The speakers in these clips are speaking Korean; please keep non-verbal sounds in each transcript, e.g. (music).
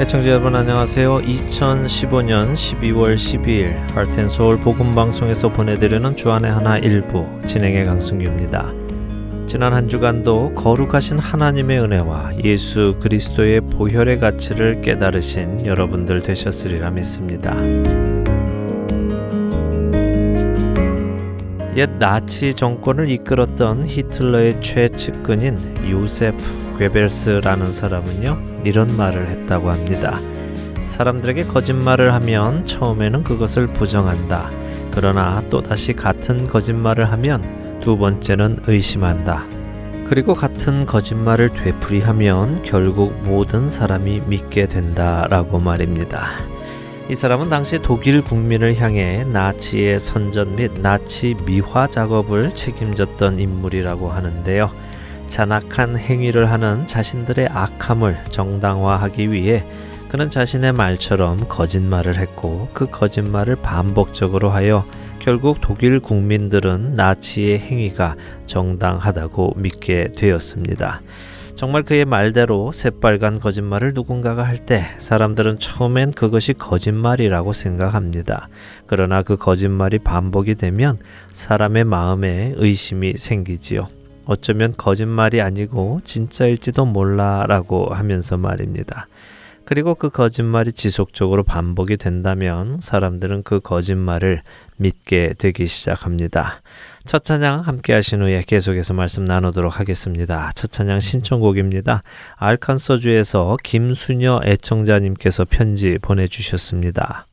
애청자 여러분 안녕하세요. 2015년 12월 12일 할텐서울 복음방송에서 보내드리는 주안의 하나 일부 진행의 강승규입니다. 지난 한 주간도 거룩하신 하나님의 은혜와 예수 그리스도의 보혈의 가치를 깨달으신 여러분들 되셨으리라 믿습니다. 옛 나치 정권을 이끌었던 히틀러의 최측근인 요세프 괴벨스라는 사람은요 이런 말을 했다고 합니다. 사람들에게 거짓말을 하면 처음에는 그것을 부정한다. 그러나 또다시 같은 거짓말을 하면 두 번째는 의심한다. 그리고 같은 거짓말을 되풀이하면 결국 모든 사람이 믿게 된다라고 말입니다. 이 사람은 당시 독일 국민을 향해 나치의 선전 및 나치 미화 작업을 책임졌던 인물이라고 하는데요. 잔악한 행위를 하는 자신들의 악함을 정당화하기 위해 그는 자신의 말처럼 거짓말을 했고 그 거짓말을 반복적으로 하여 결국 독일 국민들은 나치의 행위가 정당하다고 믿게 되었습니다. 정말 그의 말대로 새빨간 거짓말을 누군가가 할 때 사람들은 처음엔 그것이 거짓말이라고 생각합니다. 그러나 그 거짓말이 반복이 되면 사람의 마음에 의심이 생기지요. 어쩌면 거짓말이 아니고 진짜일지도 몰라 라고 하면서 말입니다. 그리고 그 거짓말이 지속적으로 반복이 된다면 사람들은 그 거짓말을 믿게 되기 시작합니다. 첫 찬양 함께 하신 후에 계속해서 말씀 나누도록 하겠습니다. 첫 찬양 신청곡입니다. 알칸서주에서 김수녀 애청자님께서 편지 보내주셨습니다.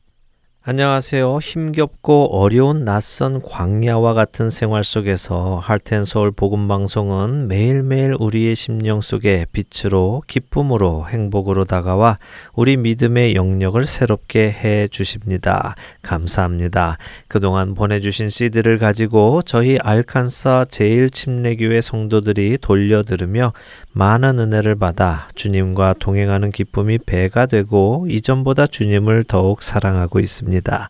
안녕하세요. 힘겹고 어려운 낯선 광야와 같은 생활 속에서 할텐서울 복음방송은 매일매일 우리의 심령 속에 빛으로 기쁨으로 행복으로 다가와 우리 믿음의 영역을 새롭게 해 주십니다. 감사합니다. 그동안 보내주신 CD를 가지고 저희 알칸사 제일침례교회 성도들이 돌려 들으며 많은 은혜를 받아 주님과 동행하는 기쁨이 배가 되고 이전보다 주님을 더욱 사랑하고 있습니다.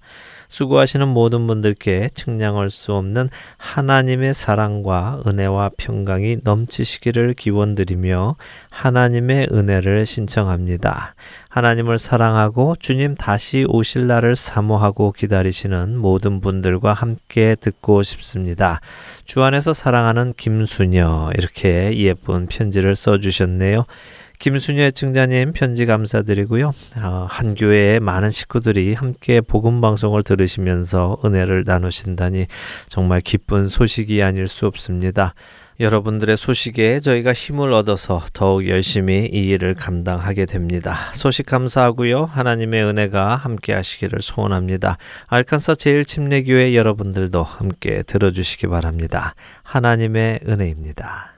수고하시는 모든 분들께 측량할 수 없는 하나님의 사랑과 은혜와 평강이 넘치시기를 기원드리며 하나님의 은혜를 신청합니다. 하나님을 사랑하고 주님 다시 오실 날을 사모하고 기다리시는 모든 분들과 함께 듣고 싶습니다. 주 안에서 사랑하는 김수녀 이렇게 예쁜 편지를 써주셨네요. 김순예 증자님 편지 감사드리고요. 어, 한 교회의 많은 식구들이 함께 복음 방송을 들으시면서 은혜를 나누신다니 정말 기쁜 소식이 아닐 수 없습니다. 여러분들의 소식에 저희가 힘을 얻어서 더욱 열심히 이 일을 감당하게 됩니다. 소식 감사하고요. 하나님의 은혜가 함께 하시기를 소원합니다. 알칸사 제일침례교회 여러분들도 함께 들어주시기 바랍니다. 하나님의 은혜입니다.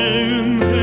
Herrn,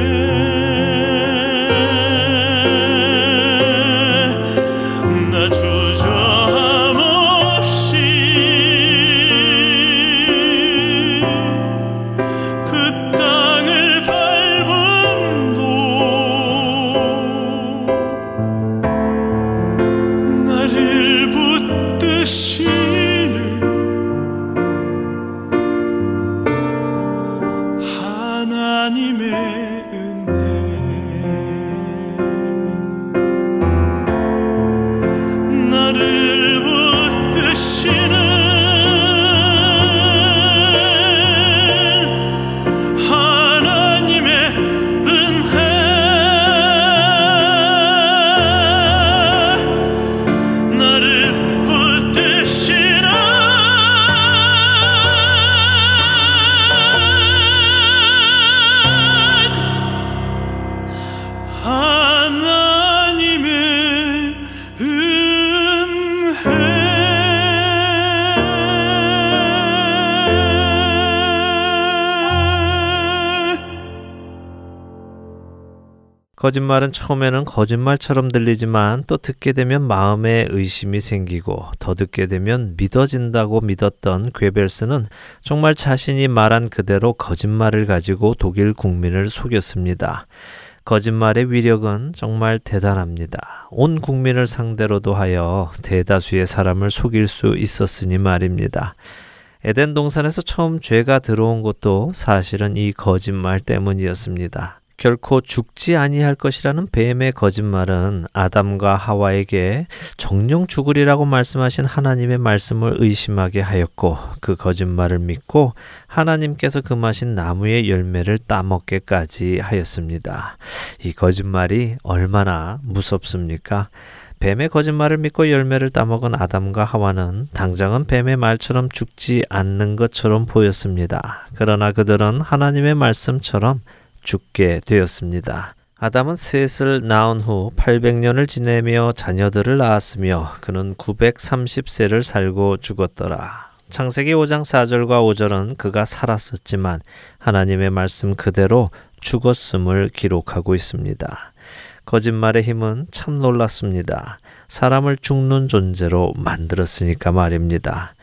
거짓말은 처음에는 거짓말처럼 들리지만 또 듣게 되면 마음에 의심이 생기고 더 듣게 되면 믿어진다고 믿었던 괴벨스는 정말 자신이 말한 그대로 거짓말을 가지고 독일 국민을 속였습니다. 거짓말의 위력은 정말 대단합니다. 온 국민을 상대로도 하여 대다수의 사람을 속일 수 있었으니 말입니다. 에덴 동산에서 처음 죄가 들어온 것도 사실은 이 거짓말 때문이었습니다. 결코 죽지 아니할 것이라는 뱀의 거짓말은 아담과 하와에게 정령 죽으리라고 말씀하신 하나님의 말씀을 의심하게 하였고 그 거짓말을 믿고 하나님께서 금하신 나무의 열매를 따먹게까지 하였습니다. 이 거짓말이 얼마나 무섭습니까? 뱀의 거짓말을 믿고 열매를 따먹은 아담과 하와는 당장은 뱀의 말처럼 죽지 않는 것처럼 보였습니다. 그러나 그들은 하나님의 말씀처럼 죽게 되었습니다. 아담은 셋을 낳은 후 800년을 지내며 자녀들을 낳았으며 그는 930세를 살고 죽었더라. 창세기 5장 4절과 5절은 그가 살았었지만 하나님의 말씀 그대로 죽었음을 기록하고 있습니다. 거짓말의 힘은 참 놀랐습니다. 사람을 죽는 존재로 만들었으니까 말입니다.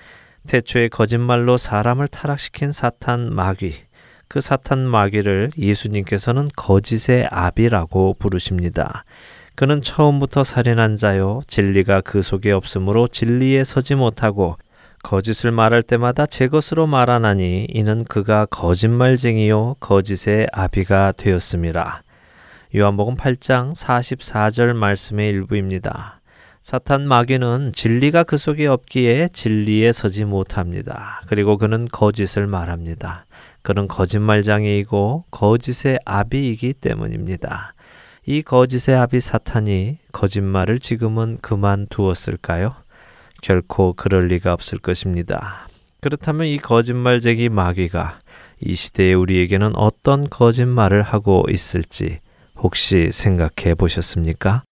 태초에 거짓말로 사람을 타락시킨 사탄 마귀, 그 사탄 마귀를 예수님께서는 거짓의 아비라고 부르십니다. 그는 처음부터 살인한 자요 진리가 그 속에 없으므로 진리에 서지 못하고 거짓을 말할 때마다 제 것으로 말하나니 이는 그가 거짓말쟁이요 거짓의 아비가 되었습니다. 요한복음 8장 44절 말씀의 일부입니다. 사탄 마귀는 진리가 그 속에 없기에 진리에 서지 못합니다. 그리고 그는 거짓을 말합니다. 그는 거짓말장애이고 거짓의 아비이기 때문입니다. 이 거짓의 아비 사탄이 거짓말을 지금은 그만두었을까요? 결코 그럴 리가 없을 것입니다. 그렇다면 이 거짓말쟁이 마귀가 이 시대에 우리에게는 어떤 거짓말을 하고 있을지 혹시 생각해 보셨습니까?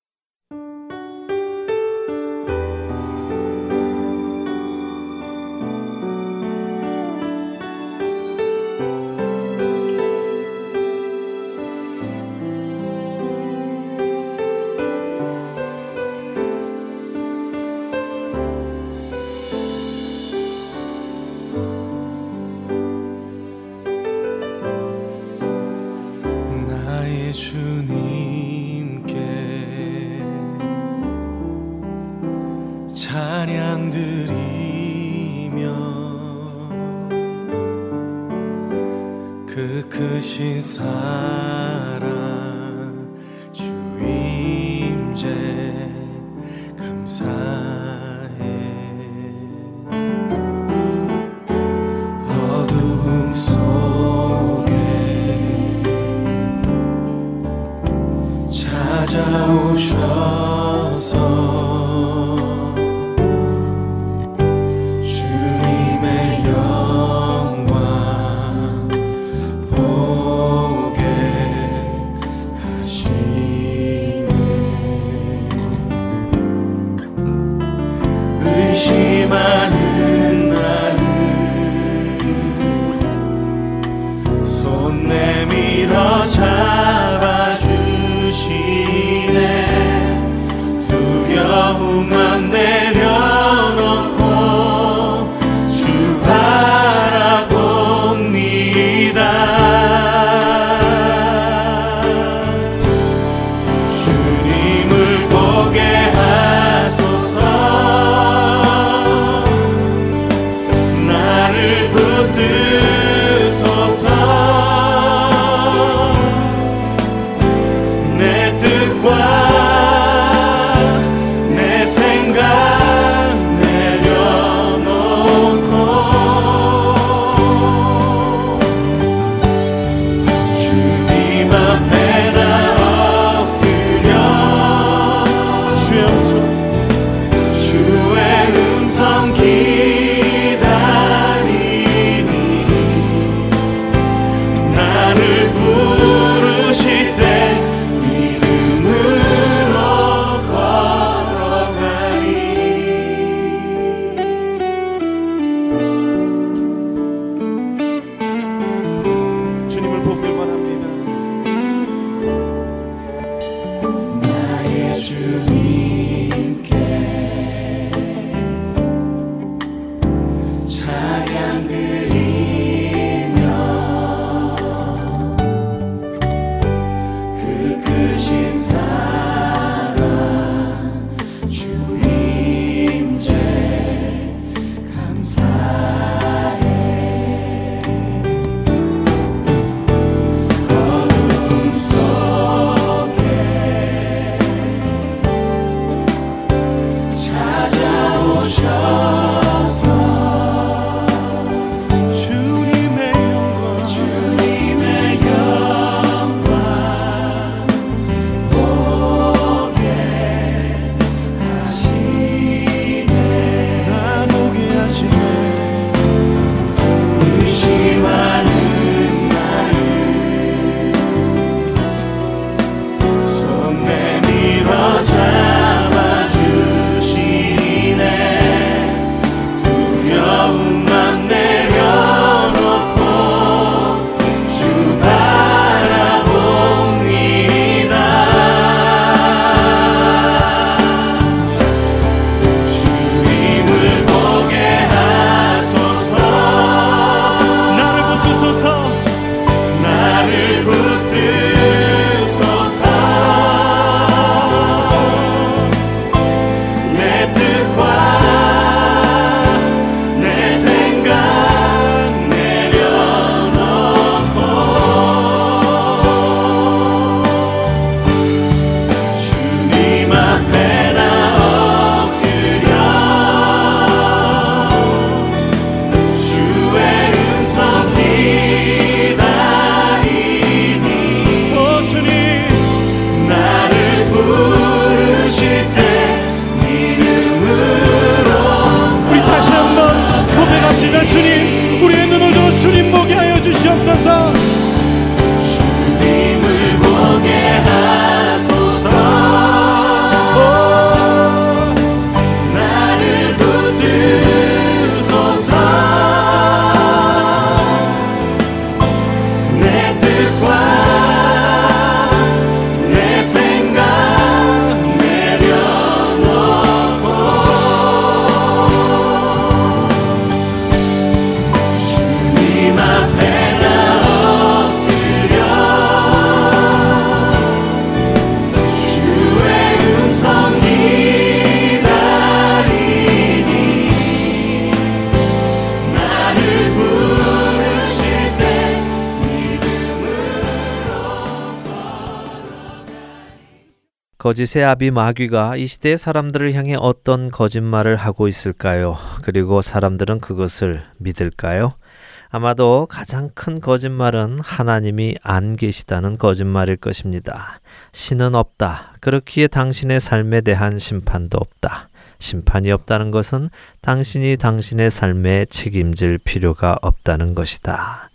거짓의 아비 마귀가 이 시대의 사람들을 향해 어떤 거짓말을 하고 있을까요? 그리고 사람들은 그것을 믿을까요? 아마도 가장 큰 거짓말은 하나님이 안 계시다는 거짓말일 것입니다. 신은 없다. 그렇기에 당신의 삶에 대한 심판도 없다. 심판이 없다는 것은 당신이 당신의 삶에 책임질 필요가 없다는 것이다.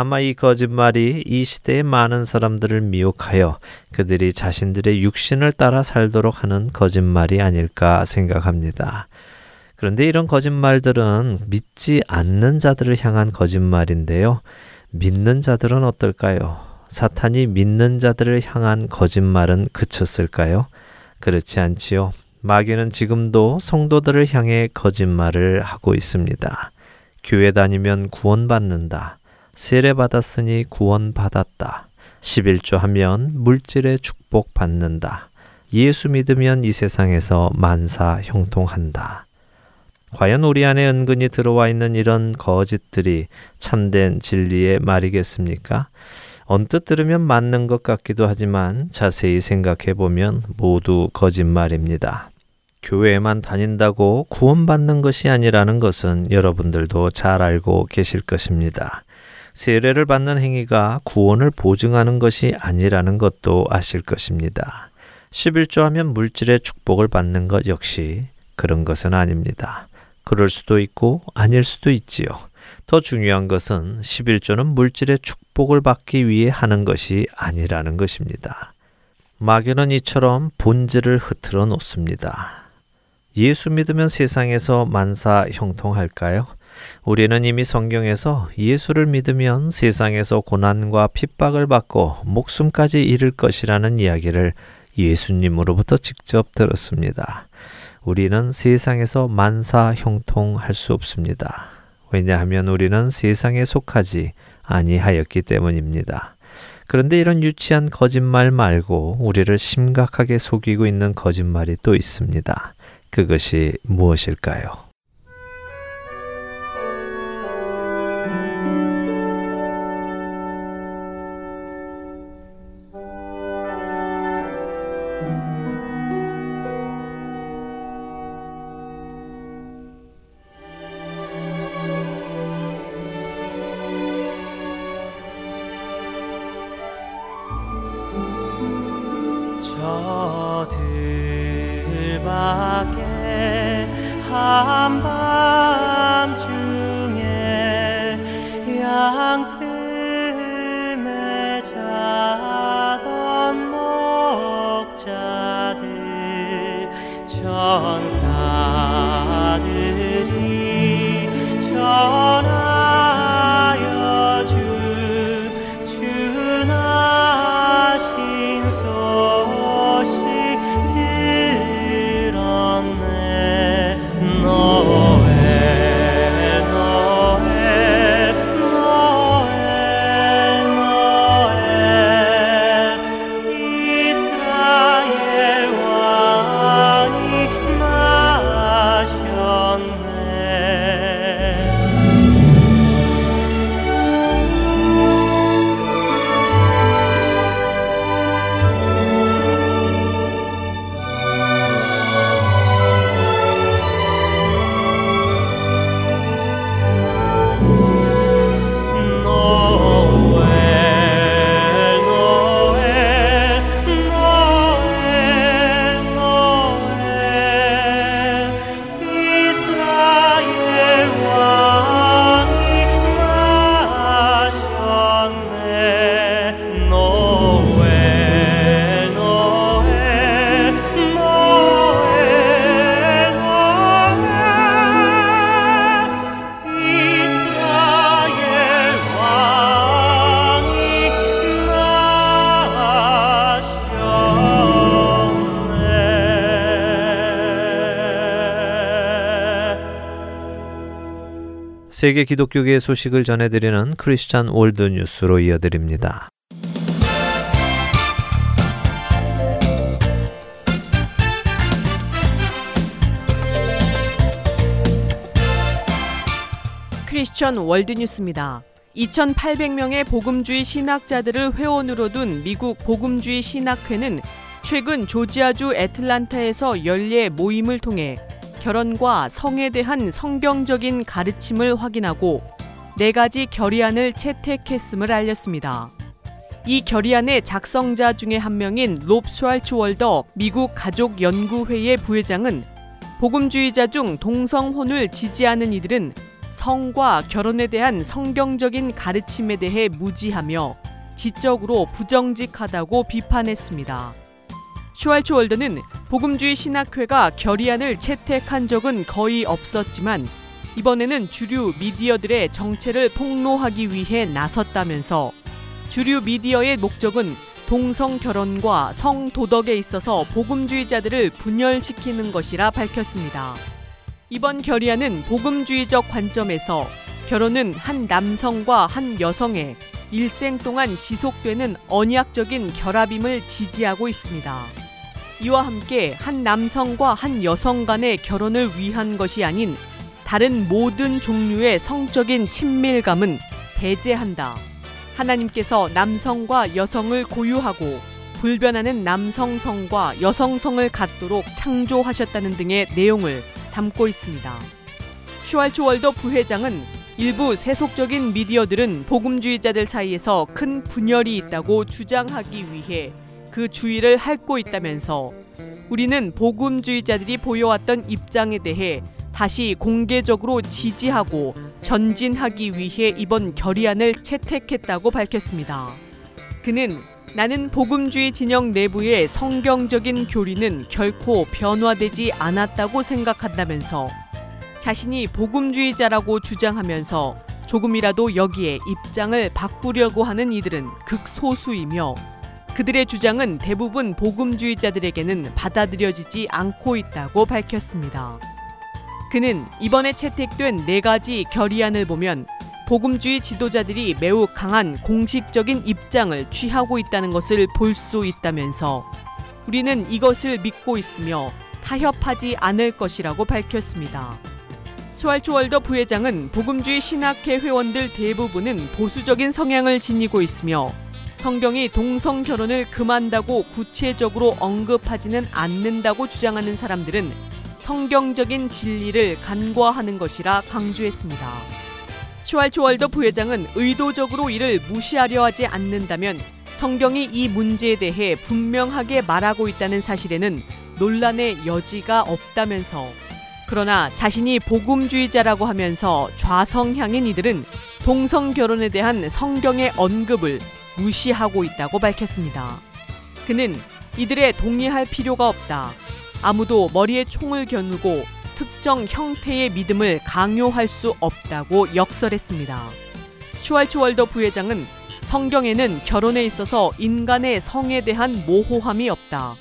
아마 이 거짓말이 이 시대의 많은 사람들을 미혹하여 그들이 자신들의 육신을 따라 살도록 하는 거짓말이 아닐까 생각합니다. 그런데 이런 거짓말들은 믿지 않는 자들을 향한 거짓말인데요. 믿는 자들은 어떨까요? 사탄이 믿는 자들을 향한 거짓말은 그쳤을까요? 그렇지 않지요. 마귀는 지금도 성도들을 향해 거짓말을 하고 있습니다. 교회 다니면 구원받는다. 세례 받았으니 구원 받았다. 11조 하면 물질의 축복 받는다. 예수 믿으면 이 세상에서 만사 형통한다. 과연 우리 안에 은근히 들어와 있는 이런 거짓들이 참된 진리의 말이겠습니까? 언뜻 들으면 맞는 것 같기도 하지만 자세히 생각해 보면 모두 거짓말입니다. 교회에만 다닌다고 구원받는 것이 아니라는 것은 여러분들도 잘 알고 계실 것입니다. 세례를 받는 행위가 구원을 보증하는 것이 아니라는 것도 아실 것입니다. 11조 하면 물질의 축복을 받는 것 역시 그런 것은 아닙니다. 그럴 수도 있고 아닐 수도 있지요. 더 중요한 것은 11조는 물질의 축복을 받기 위해 하는 것이 아니라는 것입니다. 마귀는 이처럼 본질을 흐트러 놓습니다. 예수 믿으면 세상에서 만사 형통할까요? 우리는 이미 성경에서 예수를 믿으면 세상에서 고난과 핍박을 받고 목숨까지 잃을 것이라는 이야기를 예수님으로부터 직접 들었습니다. 우리는 세상에서 만사 형통할 수 없습니다. 왜냐하면 우리는 세상에 속하지 아니하였기 때문입니다. 그런데 이런 유치한 거짓말 말고 우리를 심각하게 속이고 있는 거짓말이 또 있습니다. 그것이 무엇일까요? 세계 기독교계의 소식을 전해드리는 크리스찬 월드 뉴스로 이어드립니다. 크리스천 월드뉴스입니다. 2,800명의 복음주의 신학자들을 회원으로 둔 미국 복음주의 신학회는 최근 조지아주 애틀란타에서 연례 모임을 통해 결혼과 성에 대한 성경적인 가르침을 확인하고 네 가지 결의안을 채택했음을 알렸습니다. 이 결의안의 작성자 중에 한 명인 롭 슈알츠월더 미국 가족연구회의 부회장은 복음주의자 중 동성혼을 지지하는 이들은 성과 결혼에 대한 성경적인 가르침에 대해 무지하며 지적으로 부정직하다고 비판했습니다. 슈알츠월드는 복음주의 신학회가 결의안을 채택한 적은 거의 없었지만 이번에는 주류 미디어들의 정체를 폭로하기 위해 나섰다면서 주류 미디어의 목적은 동성 결혼과 성 도덕에 있어서 복음주의자들을 분열시키는 것이라 밝혔습니다. 이번 결의안은 복음주의적 관점에서 결혼은 한 남성과 한 여성의 일생 동안 지속되는 언약적인 결합임을 지지하고 있습니다. 이와 함께 한 남성과 한 여성 간의 결혼을 위한 것이 아닌 다른 모든 종류의 성적인 친밀감은 배제한다. 하나님께서 남성과 여성을 고유하고 불변하는 남성성과 여성성을 갖도록 창조하셨다는 등의 내용을 담고 있습니다. 슈왈츠월더 부회장은 일부 세속적인 미디어들은 복음주의자들 사이에서 큰 분열이 있다고 주장하기 위해 그 주의를 핥고 있다면서 우리는 복음주의자들이 보여왔던 입장에 대해 다시 공개적으로 지지하고 전진하기 위해 이번 결의안을 채택했다고 밝혔습니다. 그는 나는 복음주의 진영 내부의 성경적인 교리는 결코 변화되지 않았다고 생각한다면서 자신이 복음주의자라고 주장하면서 조금이라도 여기에 입장을 바꾸려고 하는 이들은 극소수이며 그들의 주장은 대부분 복음주의자들에게는 받아들여지지 않고 있다고 밝혔습니다. 그는 이번에 채택된 네 가지 결의안을 보면 복음주의 지도자들이 매우 강한 공식적인 입장을 취하고 있다는 것을 볼 수 있다면서 우리는 이것을 믿고 있으며 타협하지 않을 것이라고 밝혔습니다. 스왈츠월더 부회장은 복음주의 신학회 회원들 대부분은 보수적인 성향을 지니고 있으며 성경이 동성 결혼을 금한다고 구체적으로 언급하지는 않는다고 주장하는 사람들은 성경적인 진리를 간과하는 것이라 강조했습니다. 슈왈츠월더 부회장은 의도적으로 이를 무시하려 하지 않는다면 성경이 이 문제에 대해 분명하게 말하고 있다는 사실에는 논란의 여지가 없다면서 그러나 자신이 복음주의자라고 하면서 좌성향인 이들은 동성 결혼에 대한 성경의 언급을 무시하고 있다고 밝혔습니다. 그는 이들에 동의할 필요가 없다. 아무도 머리에 총을 겨누고 특정 형태의 믿음을 강요할 수 없다고 역설했습니다. 슈왈츠월더 부회장은 성경에는 결혼에 있어서 인간의 성에 대한 모호함이 없다.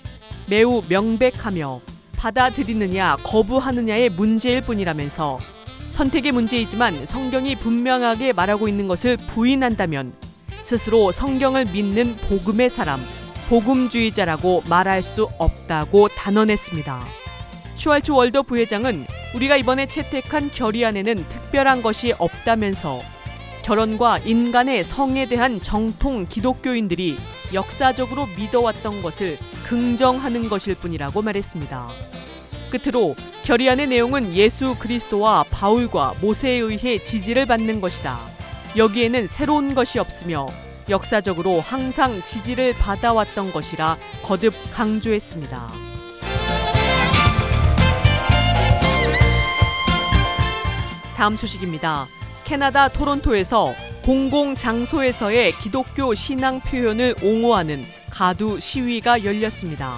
매우 명백하며 받아들이느냐 거부하느냐의 문제일 뿐이라면서 선택의 문제이지만 성경이 분명하게 말하고 있는 것을 부인한다면 스스로 성경을 믿는 복음의 사람, 복음주의자라고 말할 수 없다고 단언했습니다. 슈왈츠 월더 부회장은 우리가 이번에 채택한 결의안에는 특별한 것이 없다면서 결혼과 인간의 성에 대한 정통 기독교인들이 역사적으로 믿어왔던 것을 긍정하는 것일 뿐이라고 말했습니다. 끝으로 결의안의 내용은 예수 그리스도와 바울과 모세에 의해 지지를 받는 것이다. 여기에는 새로운 것이 없으며 역사적으로 항상 지지를 받아왔던 것이라 거듭 강조했습니다. 다음 소식입니다. 캐나다 토론토에서 공공 장소에서의 기독교 신앙 표현을 옹호하는 가두 시위가 열렸습니다.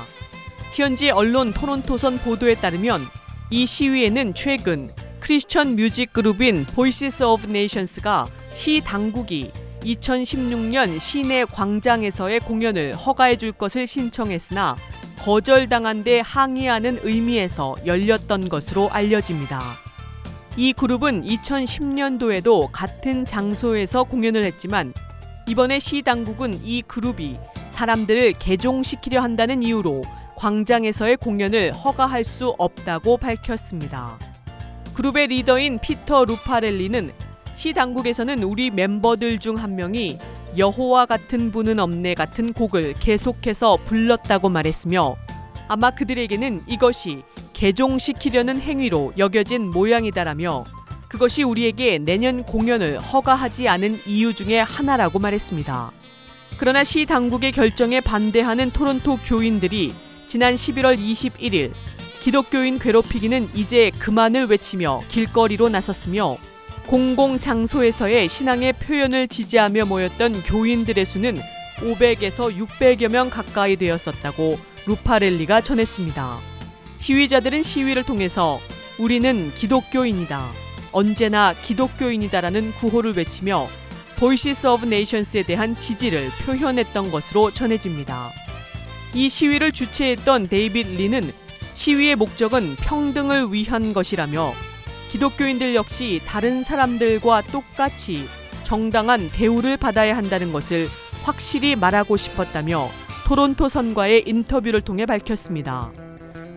현지 언론 토론토선 보도에 따르면 이 시위에는 최근 크리스천 뮤직 그룹인 Voices of Nations가 시 당국이 2016년 시내 광장에서의 공연을 허가해 줄 것을 신청했으나 거절당한 데 항의하는 의미에서 열렸던 것으로 알려집니다. 이 그룹은 2010년도에도 같은 장소에서 공연을 했지만 이번에 시 당국은 이 그룹이 사람들을 개종시키려 한다는 이유로 광장에서의 공연을 허가할 수 없다고 밝혔습니다. 그룹의 리더인 피터 루파렐리는 시 당국에서는 우리 멤버들 중 한 명이 여호와 같은 분은 없네 같은 곡을 계속해서 불렀다고 말했으며 아마 그들에게는 이것이 개종시키려는 행위로 여겨진 모양이다라며 그것이 우리에게 내년 공연을 허가하지 않은 이유 중에 하나라고 말했습니다. 그러나 시 당국의 결정에 반대하는 토론토 교인들이 지난 11월 21일 기독교인 괴롭히기는 이제 그만을 외치며 길거리로 나섰으며 공공 장소에서의 신앙의 표현을 지지하며 모였던 교인들의 수는 500에서 600여 명 가까이 되었었다고 루파렐리가 전했습니다. 시위자들은 시위를 통해서 우리는 기독교인이다. 언제나 기독교인이다라는 구호를 외치며 Voices of Nations에 대한 지지를 표현했던 것으로 전해집니다. 이 시위를 주최했던 데이빗 리는 시위의 목적은 평등을 위한 것이라며 기독교인들 역시 다른 사람들과 똑같이 정당한 대우를 받아야 한다는 것을 확실히 말하고 싶었다며 토론토 선과의 인터뷰를 통해 밝혔습니다.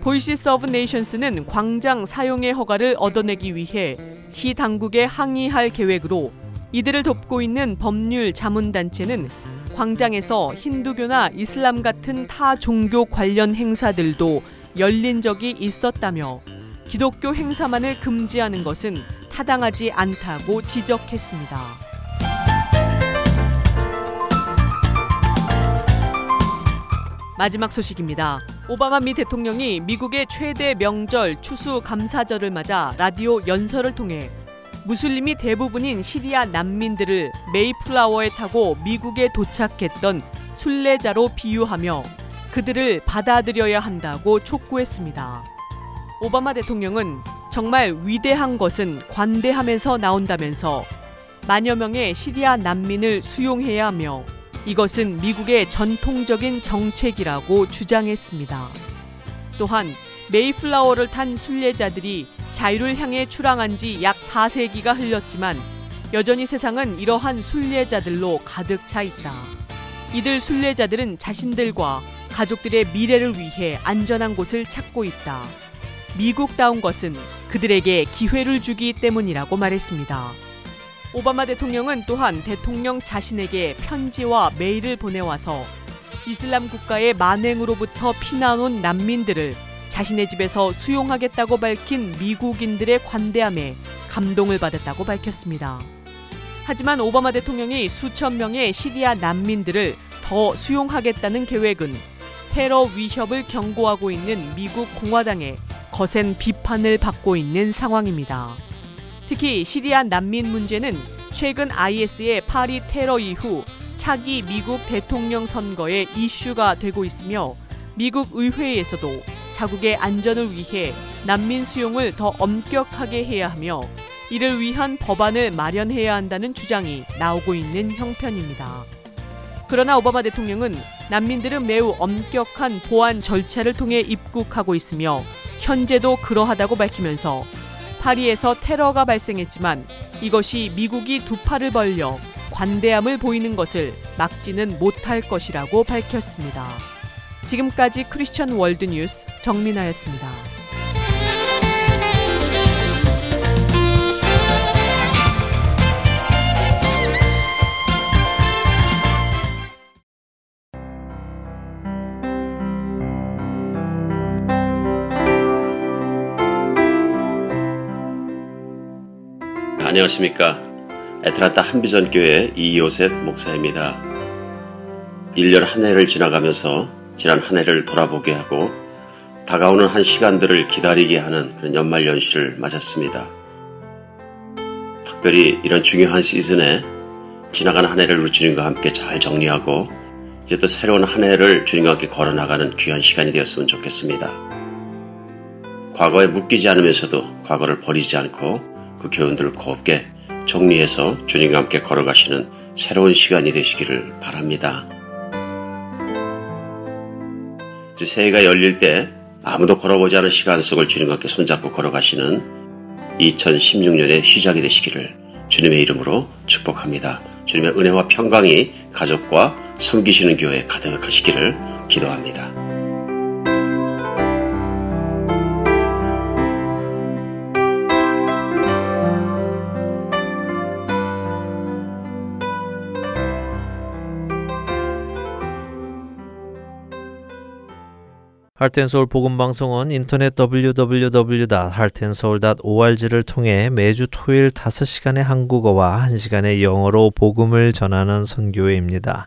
Voices of Nations는 광장 사용의 허가를 얻어내기 위해 시 당국에 항의할 계획으로 이들을 돕고 있는 법률 자문단체는 광장에서 힌두교나 이슬람 같은 타 종교 관련 행사들도 열린 적이 있었다며 기독교 행사만을 금지하는 것은 타당하지 않다고 지적했습니다. 마지막 소식입니다. 오바마 미 대통령이 미국의 최대 명절 추수 감사절을 맞아 라디오 연설을 통해 무슬림이 대부분인 시리아 난민들을 메이플라워에 타고 미국에 도착했던 순례자로 비유하며 그들을 받아들여야 한다고 촉구했습니다. 오바마 대통령은 정말 위대한 것은 관대함에서 나온다면서 만여 명의 시리아 난민을 수용해야 하며 이것은 미국의 전통적인 정책이라고 주장했습니다. 또한 메이플라워를 탄 순례자들이 자유를 향해 출항한 지 약 4세기가 흘렀지만 여전히 세상은 이러한 순례자들로 가득 차 있다. 이들 순례자들은 자신들과 가족들의 미래를 위해 안전한 곳을 찾고 있다. 미국다운 것은 그들에게 기회를 주기 때문이라고 말했습니다. 오바마 대통령은 또한 대통령 자신에게 편지와 메일을 보내와서 이슬람 국가의 만행으로부터 피난 온 난민들을 자신의 집에서 수용하겠다고 밝힌 미국인들의 관대함에 감동을 받았다고 밝혔습니다. 하지만 오바마 대통령이 수천 명의 시리아 난민들을 더 수용하겠다는 계획은 테러 위협을 경고하고 있는 미국 공화당의 거센 비판을 받고 있는 상황입니다. 특히 시리아 난민 문제는 최근 IS의 파리 테러 이후 차기 미국 대통령 선거에 이슈가 되고 있으며 미국 의회에서도 자국의 안전을 위해 난민 수용을 더 엄격하게 해야 하며 이를 위한 법안을 마련해야 한다는 주장이 나오고 있는 형편입니다. 그러나 오바마 대통령은 난민들은 매우 엄격한 보안 절차를 통해 입국하고 있으며 현재도 그러하다고 밝히면서 파리에서 테러가 발생했지만 이것이 미국이 두 팔을 벌려 관대함을 보이는 것을 막지는 못할 것이라고 밝혔습니다. 지금까지 크리스천 월드 뉴스 정민아였습니다. 안녕하십니까. 에트라타 한비전 교회 이요셉 목사입니다. 1년 한 해를 지나가면서 지난 한 해를 돌아보게 하고 다가오는 한 시간들을 기다리게 하는 그런 연말 연시를 맞았습니다. 특별히 이런 중요한 시즌에 지나간 한 해를 우리 주님과 함께 잘 정리하고 이제 또 새로운 한 해를 주님과 함께 걸어나가는 귀한 시간이 되었으면 좋겠습니다. 과거에 묶이지 않으면서도 과거를 버리지 않고 그 교훈들을 곱게 정리해서 주님과 함께 걸어가시는 새로운 시간이 되시기를 바랍니다. 이제 새해가 열릴 때 아무도 걸어보지 않은 시간 속을 주님과 함께 손잡고 걸어가시는 2016년의 시작이 되시기를 주님의 이름으로 축복합니다. 주님의 은혜와 평강이 가족과 섬기시는 교회 가득하시기를 기도합니다. 할텐서울 복음방송은 인터넷 www.heartandsoul.org를 통해 매주 토요일 5시간의 한국어와 1시간의 영어로 복음을 전하는 선교회입니다.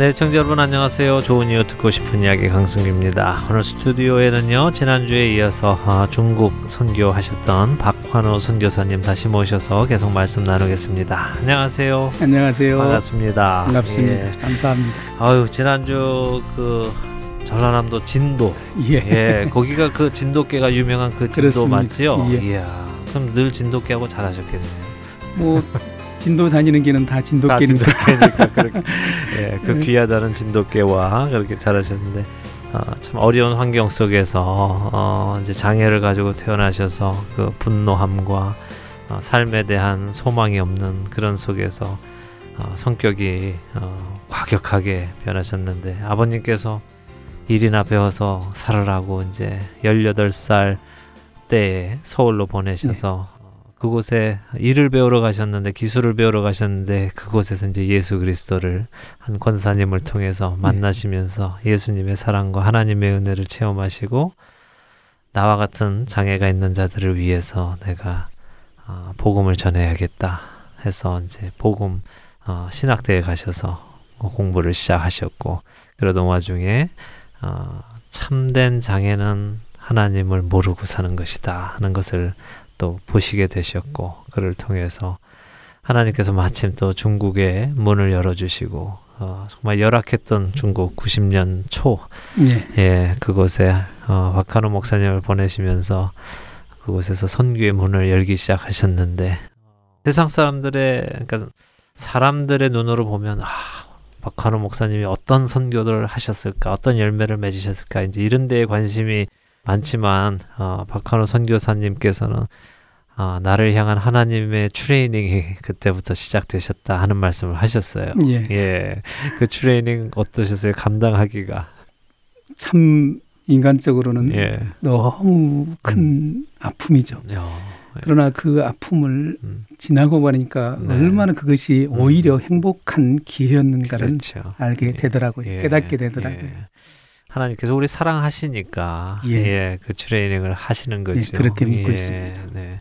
네, 청자 여러분 안녕하세요. 좋은 이유 듣고 싶은 이야기 강승규입니다. 오늘 스튜디오에는요, 지난주에 이어서 아, 중국 선교하셨던 박환호 선교사님 다시 모셔서 계속 말씀 나누겠습니다. 안녕하세요. 안녕하세요. 반갑습니다. 반갑습니다. 예. 감사합니다. 아유, 지난주 그 전라남도 진도. 예. 예, 거기가 그 진돗개가 유명한 그 진도 그렇습니다. 맞지요? 예. 이야, 그럼 늘 진돗개하고 잘하셨겠네요. 뭐 진도 다니는 길은 다다 진돗개니까. 진돗개니까 (laughs) 그렇게 예, 그 네. 귀하다는 진돗개와 그렇게 잘하셨는데 어, 참 어려운 환경 속에서 어, 이제 장애를 가지고 태어나셔서 그 분노함과 어, 삶에 대한 소망이 없는 그런 속에서 어, 성격이 어, 과격하게 변하셨는데 아버님께서 일이나 배워서 살으라고 이제 18살 때에 서울로 보내셔서 어, 그곳에 일을 배우러 가셨는데 기술을 배우러 가셨는데 그곳에서 이제 예수 그리스도를 한 권사님을 통해서 만나시면서 예수님의 사랑과 하나님의 은혜를 체험하시고 나와 같은 장애가 있는 자들을 위해서 내가 어, 복음을 전해야겠다 해서 이제 복음 어, 신학대에 가셔서 공부를 시작하셨고 그러던 와중에 어, 참된 장애는 하나님을 모르고 사는 것이다 하는 것을 또 보시게 되셨고 그를 통해서 하나님께서 마침 또 중국의 문을 열어주시고 어, 정말 열악했던 중국 90년 초 예. 예, 그곳에 어, 박한호 목사님을 보내시면서 그곳에서 선교의 문을 열기 시작하셨는데 세상 사람들의 그러니까 사람들의 눈으로 보면 아 박한호 목사님이 어떤 선교를 하셨을까 어떤 열매를 맺으셨을까 이제 이런 데에 관심이 많지만 어, 박한호 선교사님께서는 어, 나를 향한 하나님의 트레이닝이 (laughs) 그때부터 시작되셨다 하는 말씀을 하셨어요. 예. 예, 그 트레이닝 어떠셨어요? 감당하기가 참 인간적으로는 예. 너무 큰 아픔이죠. 야, 그러나 그 아픔을 음. 지나고 보니까 네. 얼마나 그것이 음. 오히려 행복한 기회였는가를 그렇죠. 알게 되더라고요. 예, 깨닫게 되더라고요. 예. 하나님께서 우리 사랑하시니까 예, 예. 그 트레이닝을 하시는 거죠. 그렇게 믿고 예, 있습니다. 네.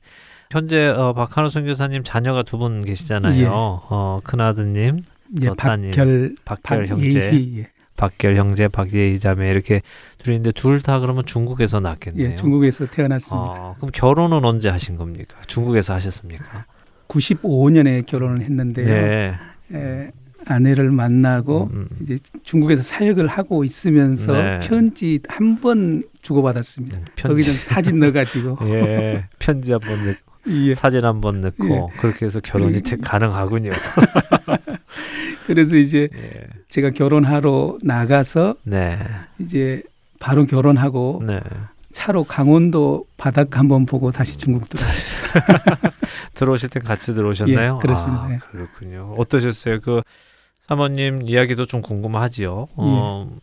현재 어, 박한호 선교사님 자녀가 두 분 계시잖아요. 예. 어, 큰 아드님 예, 또 따님, 박결, 박결 형제, 박예희, 예. 박결 형제, 박예희 자매 이렇게 둘인데 둘 다 그러면 중국에서 낳겠네요. 예, 중국에서 태어났습니다. 어, 그럼 결혼은 언제 하신 겁니까? 중국에서 하셨습니까? 95년에 결혼을 했는데요. 네. 에, 아내를 만나고 음, 음. 이제 중국에서 사역을 하고 있으면서 네. 편지 한 번 주고받았습니다. 음, 거기는 사진 넣어가지고 (laughs) 예, 편지 한 번 넣고 (laughs) 예. 사진 한 번 넣고 그렇게 해서 결혼이 예. 되- 가능하군요. (laughs) 그래서 이제 예. 제가 결혼하러 나가서 네, 이제 바로 결혼하고 네. 차로 강원도 바닷가 한번 보고 다시 중국 들어왔어요. 들어오실 때 같이 들어오셨나요? 예, 그렇습니다. 아, 예. 그렇군요. 어떠셨어요? 그 사모님 이야기도 좀 궁금하지요. 어, 예.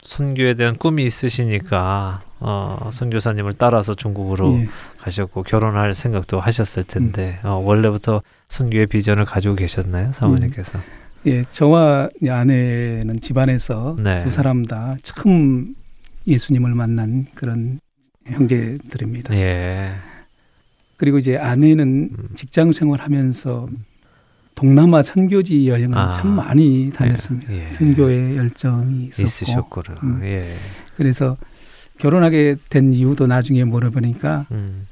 선교에 대한 꿈이 있으시니까 어, 선교사님을 따라서 중국으로 예. 가셨고 결혼할 생각도 하셨을 텐데 어, 원래부터 선교의 비전을 가지고 계셨나요, 사모님께서? 예, 저와 이 아내는 집안에서 네. 두 사람 다 처음 예수님을 만난 그런 형제들입니다. 예. 그리고 이제 아내는 음. 직장 생활하면서 동남아 선교지 여행을 아. 참 많이 다녔습니다. 예. 선교에 열정이 있었고. 음. 예. 그래서 결혼하게 된 이유도 나중에 물어보니까 음.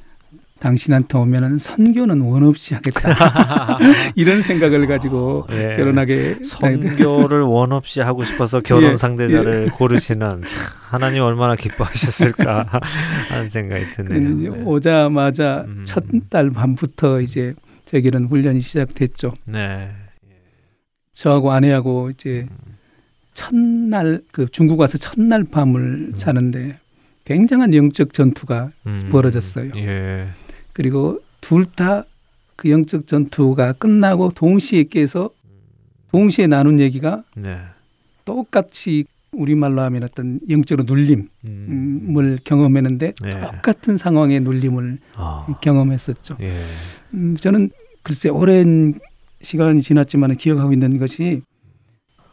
당신한테 오면은 선교는 원 없이 하겠다 (laughs) (laughs) 이런 생각을 가지고 예. 결혼하게 선교를 원 없이 하고 싶어서 결혼 (laughs) 예, 상대자를 고르시는 참, 하나님 얼마나 기뻐하셨을까 하는 생각이 드네요. 네. 오자마자 음. 첫달 밤부터 이제 저기는 훈련이 시작됐죠. 네. 저하고 아내하고 이제 음. 첫날 그 중국 와서 첫날 밤을 자는데 굉장한 영적 전투가 음. 벌어졌어요. 예. 그리고 둘 다 그 영적 전투가 끝나고 동시에 깨서 동시에 나눈 얘기가 네. 똑같이 우리말로 하면 어떤 영적으로 눌림을 음. 경험했는데 예. 똑같은 상황의 눌림을 아. 경험했었죠. 예. 음, 저는 글쎄 오랜 시간이 지났지만 기억하고 있는 것이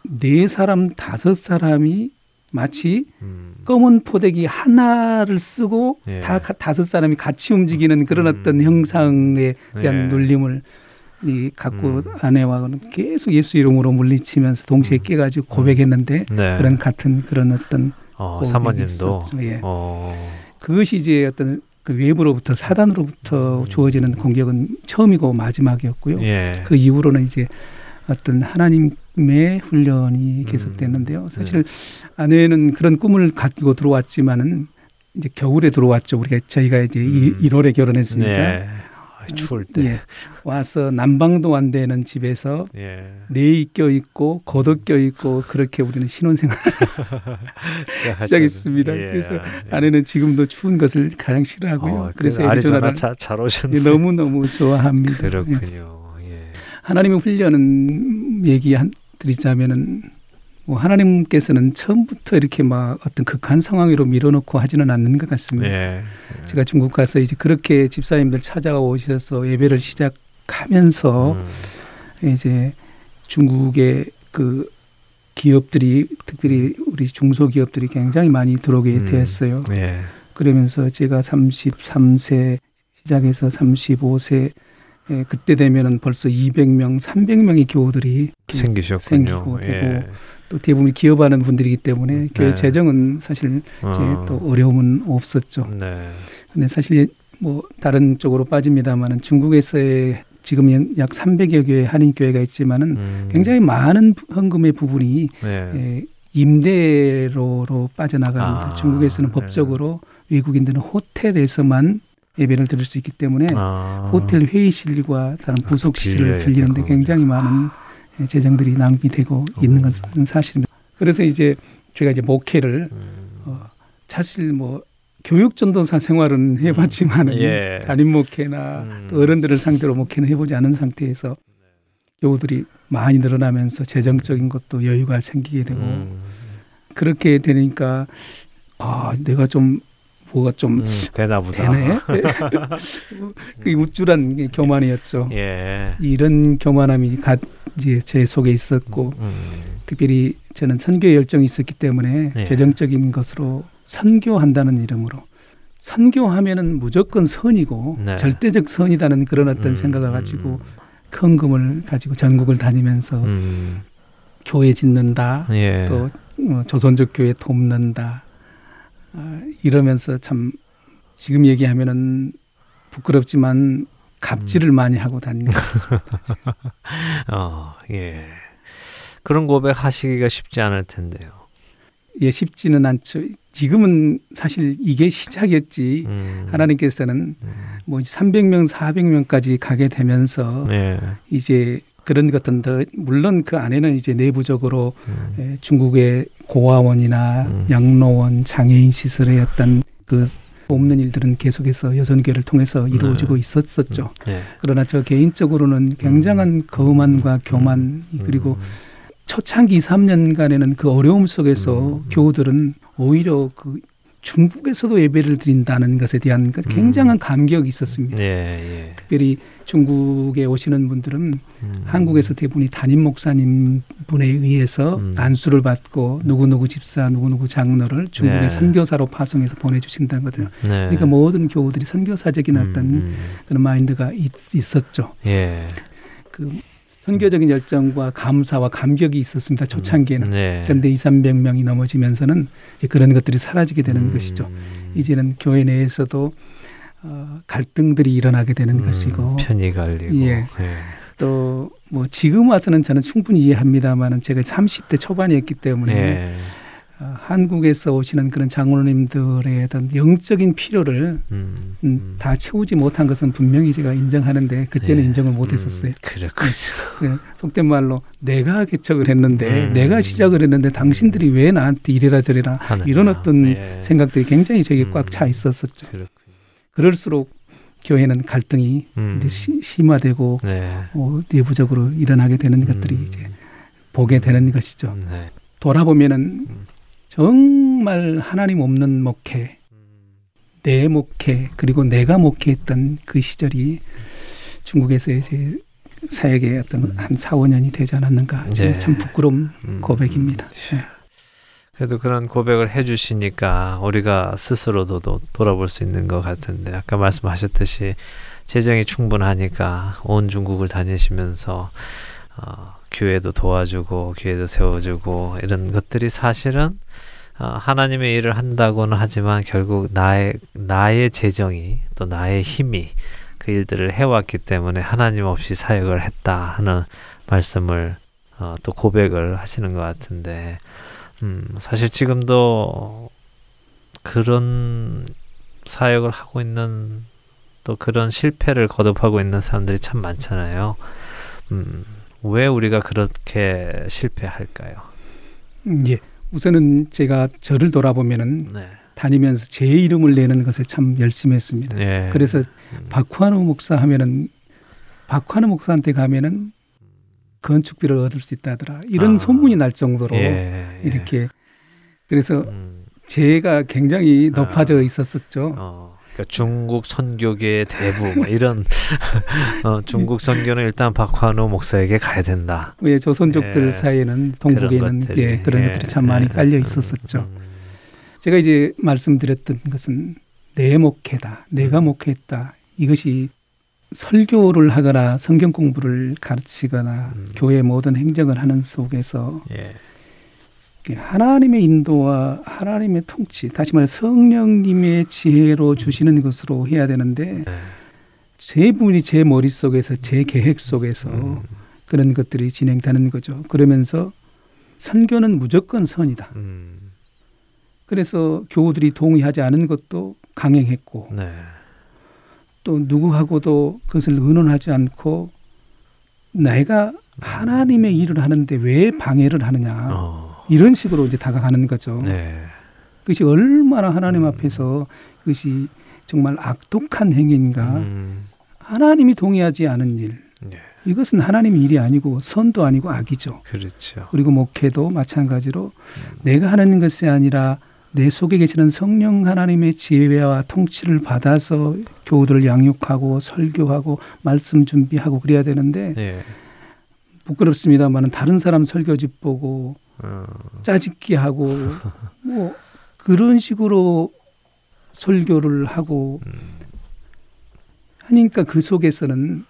네 사람 다섯 사람이 마치 음. 검은 포대기 하나를 쓰고 예. 다 가- 다섯 사람이 같이 움직이는 그런 음. 어떤 형상에 대한 예. 눌림을 이 갖고 음. 아내와는 계속 예수 이름으로 물리치면서 동시에 음. 깨가지고 고백했는데 네. 그런 같은 그런 어떤 어, 사모님도. 예. 어. 그것이 이제 어떤 그 외부로부터 사단으로부터 음. 주어지는 공격은 처음이고 마지막이었고요. 예. 그 이후로는 이제 어떤 하나님의 훈련이 음. 계속됐는데요. 사실 아내는 그런 꿈을 가지고 들어왔지만은 이제 겨울에 들어왔죠. 우리가 저희가 이제 이 음. 1월에 결혼했으니까 네. 아, 추울 때. 예. 와서 난방도 안 되는 집에서 예. 내이 껴 있고 겉옷 껴 있고 그렇게 우리는 신혼생활. (laughs) 시작했습니다. 예. 그래서 예. 아내는 지금도 추운 것을 가장 싫어하고요. 어, 그래서 그 아리조나 애리조나를 잘, 잘 오셨네. 너무 너무 좋아합니다. 예. 그렇군요. 예. 하나님의 훈련은 얘기 한 드리자면은 뭐 하나님께서는 처음부터 이렇게 막 어떤 극한 상황으로 밀어넣고 하지는 않는 것 같습니다. 예. 제가 중국 가서 이제 그렇게 집사님들 찾아오셔서 예배를 시작하면서 음. 이제 중국의 그 기업들이 특별히 우리 중소기업들이 굉장히 많이 들어오게 음. 되었어요. 예. 그러면서 제가 33세 시작해서 35세 에 그때 되면은 벌써 200명, 300명의 교우들이 생기셨군요. 생기고 예. 되고 또 대부분 기업하는 분들이기 때문에 교회 네. 재정은 사실 이제 어. 또 어려움은 없었죠. 네. 근데 사실 뭐 다른 쪽으로 빠집니다만은 중국에서의 지금 약 300여 개의 한인 교회가 있지만은 음. 굉장히 많은 부- 헌금의 부분이 네. 예, 임대로로 빠져나갑니다. 아, 중국에서는 네. 법적으로 외국인들은 호텔에서만 예배를 드릴 수 있기 때문에 아. 호텔 회의실과 다른 부속 시설을 빌려야 빌리는데 되고. 굉장히 많은 예, 재정들이 낭비되고 있는 것은 사실입니다. 그래서 이제 제가 이제 목회를 음. 어, 사실 뭐 교육 전도사 생활은 해봤지만은 예. 담임 목회나 음. 또 어른들을 상대로 목회는 해보지 않은 상태에서 교우들이 많이 늘어나면서 재정적인 것도 여유가 생기게 되고 음. 그렇게 되니까 아 내가 좀 뭐가 좀 음, 되나 보다. 되네. (laughs) 그 우쭐한 게 교만이었죠. 예. 이런 교만함이 가, 이제 제 속에 있었고 음. 특별히 저는 선교 열정이 있었기 때문에 예. 재정적인 것으로 선교한다는 이름으로 선교하면은 무조건 선이고 네. 절대적 선이다는 그런 어떤 음, 생각을 가지고 큰 금을 가지고 전국을 다니면서 음. 교회 짓는다 예. 또 어, 조선족 교회 돕는다 아, 이러면서 참 지금 얘기하면은 부끄럽지만 갑질을 많이 하고 다니는 거죠. (laughs) 어, 예. 그런 고백 하시기가 쉽지 않을 텐데요. 예, 쉽지는 않죠. 지금은 사실 이게 시작이었지. 음. 하나님께서는 음. 뭐 300명, 400명까지 가게 되면서 예. 이제 그런 것들은 더 물론 그 안에는 이제 내부적으로 음. 예, 중국의 고아원이나 음. 양로원, 장애인 시설의 어떤 그 없는 일들은 계속해서 여전교를 통해서 이루어지고 네. 있었었죠. 예. 그러나 저 개인적으로는 굉장한 거만과 교만 그리고 음. 초창기 2, 3년간에는 그 어려움 속에서 음. 교우들은 오히려 그 중국에서도 예배를 드린다는 것에 대한 그 음. 굉장한 감격이 있었습니다. 예, 예. 특별히 중국에 오시는 분들은 음. 한국에서 대부분이 담임 목사님 분에 의해서 음. 안수를 받고 누구누구 집사, 누구누구 장로를 중국의 네. 선교사로 파송해서 보내주신다거든요. 네. 그러니까 모든 교우들이 선교사적인 음, 어떤 음. 그런 마인드가 있, 있었죠. 예. 그 선교적인 열정과 감사와 감격이 있었습니다. 초창기에는. 네. 그런데 2, 300명이 넘어지면서는 그런 것들이 사라지게 되는 음. 것이죠. 이제는 교회 내에서도 어, 갈등들이 일어나게 되는 음, 것이고 편이 갈리고. 예. 예. 또뭐 지금 와서는 저는 충분히 이해합니다만은 제가 30대 초반이었기 때문에 예. 어, 한국에서 오시는 그런 장로님들의 어떤 영적인 필요를 음, 음, 음. 다 채우지 못한 것은 분명히 제가 인정하는데 그때는 예. 인정을 못했었어요. 음, 그렇군요. 그 속된 말로 내가 개척을 했는데 음. 내가 시작을 했는데 당신들이 왜 나한테 이래라 저래라 하느냐. 이런 어떤 예. 생각들이 굉장히 저에게 음. 꽉차 있었었죠. 그렇군요. 그럴수록 교회는 갈등이 음. 시- 심화되고 네. 어, 내부적으로 일어나게 되는 것들이 음. 이제 보게 되는 것이죠. 네. 돌아보면은 음. 정말 하나님 없는 목회, 내 목회 그리고 내가 목회했던 그 시절이 중국에서의 제 사역의 어떤 한 4, 5년이 되지 않았는가 참, 네. 참 부끄러운 음. 고백입니다. 네. 그래도 그런 고백을 해주시니까 우리가 스스로도 도- 돌아볼 수 있는 것 같은데 아까 말씀하셨듯이 재정이 충분하니까 온 중국을 다니시면서 어, 교회도 도와주고 교회도 세워주고 이런 것들이 사실은 어, 하나님의 일을 한다고는 하지만 결국 나의 나의 재정이 또 나의 힘이 그 일들을 해왔기 때문에 하나님 없이 사역을 했다 하는 말씀을 어, 또 고백을 하시는 것 같은데 음, 사실 지금도 그런 사역을 하고 있는 또 그런 실패를 거듭하고 있는 사람들이 참 많잖아요. 음, 왜 우리가 그렇게 실패할까요? 음, 예. 우선은 제가 저를 돌아보면은 네. 다니면서 제 이름을 내는 것에 참 열심히 했습니다. 예. 그래서 음, 박환우 목사 하면은 박환우 목사한테 가면은 건축비를 얻을 수 있다더라. 이런 아. 소문이 날 정도로 예, 예. 이렇게 그래서 음, 제가 굉장히 아. 높아져 있었었죠. 어, 그러니까 중국 선교계의 대부 뭐 이런 (laughs) 어, 중국 선교는 일단 박환우 목사에게 가야 된다. 왜 조선족들 예. 사이에는 동북에는 그런 것들이, 예, 그런 예, 것들이 참 많이 예, 깔려 음, 있었었죠. 음, 제가 이제 말씀드렸던 것은 내 목회다, 음. 내가 목회했다. 이것이 설교를 하거나 성경 공부를 가르치거나 음. 교회 모든 행정을 하는 속에서 예. 하나님의 인도와 하나님의 통치, 다시 말해 성령님의 지혜로 주시는 것으로 해야 되는데 네. 제 분이 제 머릿속에서 제 계획 속에서 음, 그런 것들이 진행되는 거죠. 그러면서 선교는 무조건 선이다. 음, 그래서 교우들이 동의하지 않은 것도 강행했고 네. 또 누구하고도 그것을 의논하지 않고 내가 하나님의 일을 하는데 왜 방해를 하느냐 어, 이런 식으로 이제 다가가는 거죠. 네. 그것이 얼마나 하나님 음. 앞에서 그것이 정말 악독한 행위인가 음, 하나님이 동의하지 않은 일 예. 이것은 하나님의 일이 아니고 선도 아니고 악이죠. 그렇죠. 그리고 목회도 마찬가지로 내가 하는 것이 아니라 내 속에 계시는 성령 하나님의 지혜와 통치를 받아서 교우들을 양육하고 설교하고 말씀 준비하고 그래야 되는데 예. 부끄럽습니다만은 다른 사람 설교집 보고 어, 짜집기 하고 뭐 그런 식으로 설교를 하고 음, 하니까 그 속에서는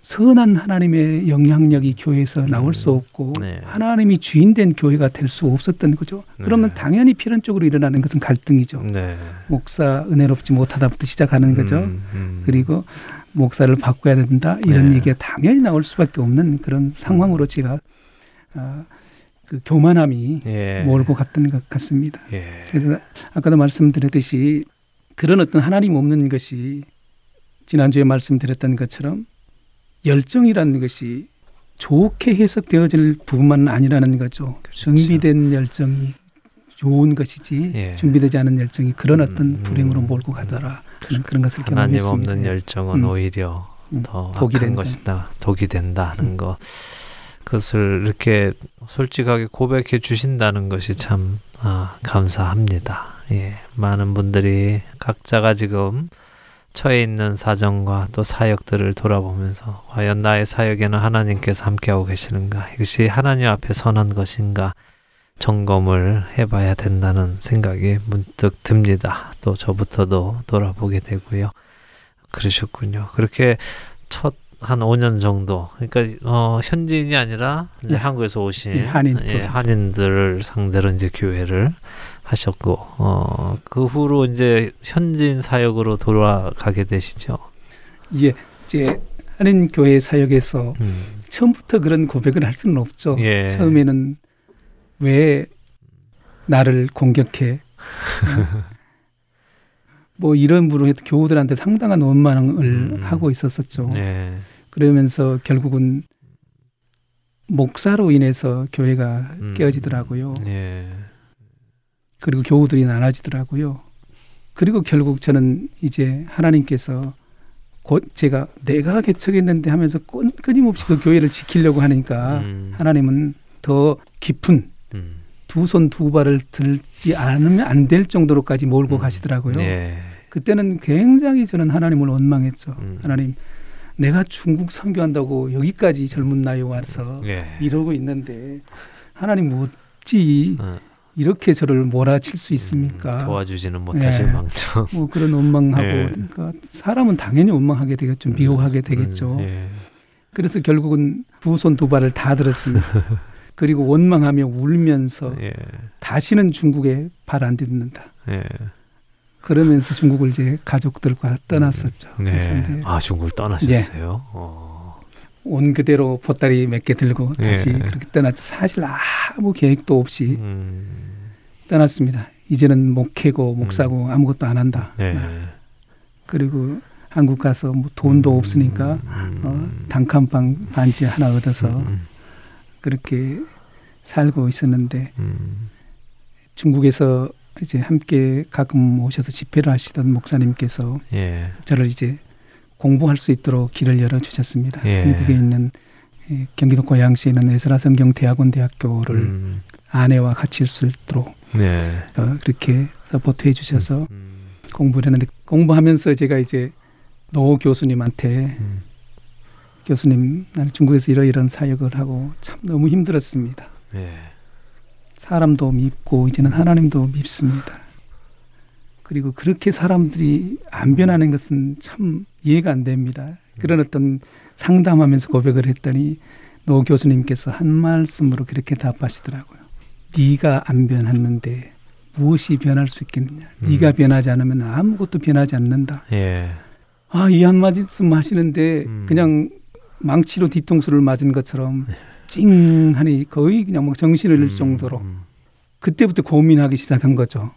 선한 하나님의 영향력이 교회에서 나올 수 없고 네. 하나님이 주인된 교회가 될 수 없었던 거죠. 그러면 네. 당연히 필연적으로 일어나는 것은 갈등이죠. 네. 목사 은혜롭지 못하다부터 시작하는 거죠. 음, 음. 그리고 목사를 바꿔야 된다 이런 네. 얘기가 당연히 나올 수밖에 없는 그런 상황으로 제가 아, 그 교만함이 예. 몰고 갔던 것 같습니다. 예. 그래서 아까도 말씀드렸듯이 그런 어떤 하나님 없는 것이 지난주에 말씀드렸던 것처럼 열정이라는 것이 좋게 해석되어질 부분만은 아니라는 거죠. 그렇죠. 준비된 열정이 좋은 것이지 예. 준비되지 않은 열정이 그런 어떤 음, 불행으로 음. 몰고 가더라. 그런, 그런 것을 하나님 경험했습니다. 없는 예. 열정은 음. 오히려 음, 더 독이 된다. 것이다. 독이 된다 하는 거. 그것을 이렇게 솔직하게 고백해 주신다는 것이 참 아, 감사합니다. 예. 많은 분들이 각자가 지금 처해 있는 사정과 또 사역들을 돌아보면서 과연 나의 사역에는 하나님께서 함께하고 계시는가? 이것이 하나님 앞에 선한 것인가? 점검을 해봐야 된다는 생각이 문득 듭니다. 또 저부터도 돌아보게 되고요. 그러셨군요. 그렇게 첫 한 5년 정도. 그러니까 어, 현지인이 아니라 이제 네. 한국에서 오신 예, 한인 예. 한인들을 상대로 이제 교회를 하셨고 어, 그 후로 이제 현지인 사역으로 돌아가게 되시죠. 예, 이제 한인 교회 사역에서 음. 처음부터 그런 고백을 할 수는 없죠. 예. 처음에는 왜 나를 공격해? (laughs) 어? 뭐 이런 부로 해도 교우들한테 상당한 원망을 음. 하고 있었었죠. 예. 그러면서 결국은 목사로 인해서 교회가 음. 깨어지더라고요. 예. 그리고 교우들이 나눠지더라고요. 그리고 결국 저는 이제 하나님께서 곧 제가 내가 개척했는데 하면서 끊- 끊임없이 그 교회를 지키려고 하니까 음. 하나님은 더 깊은 음. 두 손 두 발을 들지 않으면 안 될 정도로까지 몰고 음. 가시더라고요. 예. 그때는 굉장히 저는 하나님을 원망했죠. 음. 하나님, 내가 중국 선교한다고 여기까지 젊은 나이에 와서 예. 이러고 있는데 하나님 어찌 어, 이렇게 저를 몰아칠 수 있습니까? 음, 도와주지는 못하실 예. 망정. (laughs) 뭐 그런 원망하고 예. 그러니까 사람은 당연히 원망하게 되겠죠. 미워하게 되겠죠. 음, 예. 그래서 결국은 두 손 두 발을 다 들었습니다. (laughs) 그리고 원망하며 울면서 예. 다시는 중국에 발 안 딛는다. 예. 그러면서 중국을 이제 가족들과 떠났었죠. 그래서 네. 이제 아 중국을 떠나셨어요. 어. 온 그대로 보따리 몇 개 들고 다시 예. 그렇게 떠났죠. 사실 아무 계획도 없이 음. 떠났습니다. 이제는 목회고 목사고 아무것도 안 한다. 네. 그리고 한국 가서 뭐 돈도 음. 없으니까 음. 어, 단칸방 반지 하나 얻어서 음. 그렇게 살고 있었는데 음. 중국에서 이제 함께 가끔 오셔서 집회를 하시던 목사님께서 예. 저를 이제 공부할 수 있도록 길을 열어 주셨습니다. 예. 한국에 있는 예, 경기도 고양시에 있는 에스라 성경 대학원 대학교를 음. 아내와 같이 할 수 있도록 네. 어, 그렇게 support해 주셔서 음. 공부를 했는데 공부하면서 제가 이제 노 교수님한테 음. 교수님 나는 중국에서 이러이런 사역을 하고 참 너무 힘들었습니다. 예. 사람도 밉고 이제는 하나님도 밉습니다. 그리고 그렇게 사람들이 안 변하는 것은 참 이해가 안 됩니다. 그런 어떤 상담하면서 고백을 했더니 노 교수님께서 한 말씀으로 그렇게 답하시더라고요. 네가 안 변했는데 무엇이 변할 수 있겠느냐? 음. 네가 변하지 않으면 아무것도 변하지 않는다. 예. 아, 이 한마디씀 하시는데 음. 그냥 망치로 뒤통수를 맞은 것처럼 찡하니 거의 그냥 막 정신을 잃을 음. 정도로 음. 그때부터 고민하기 시작한 거죠.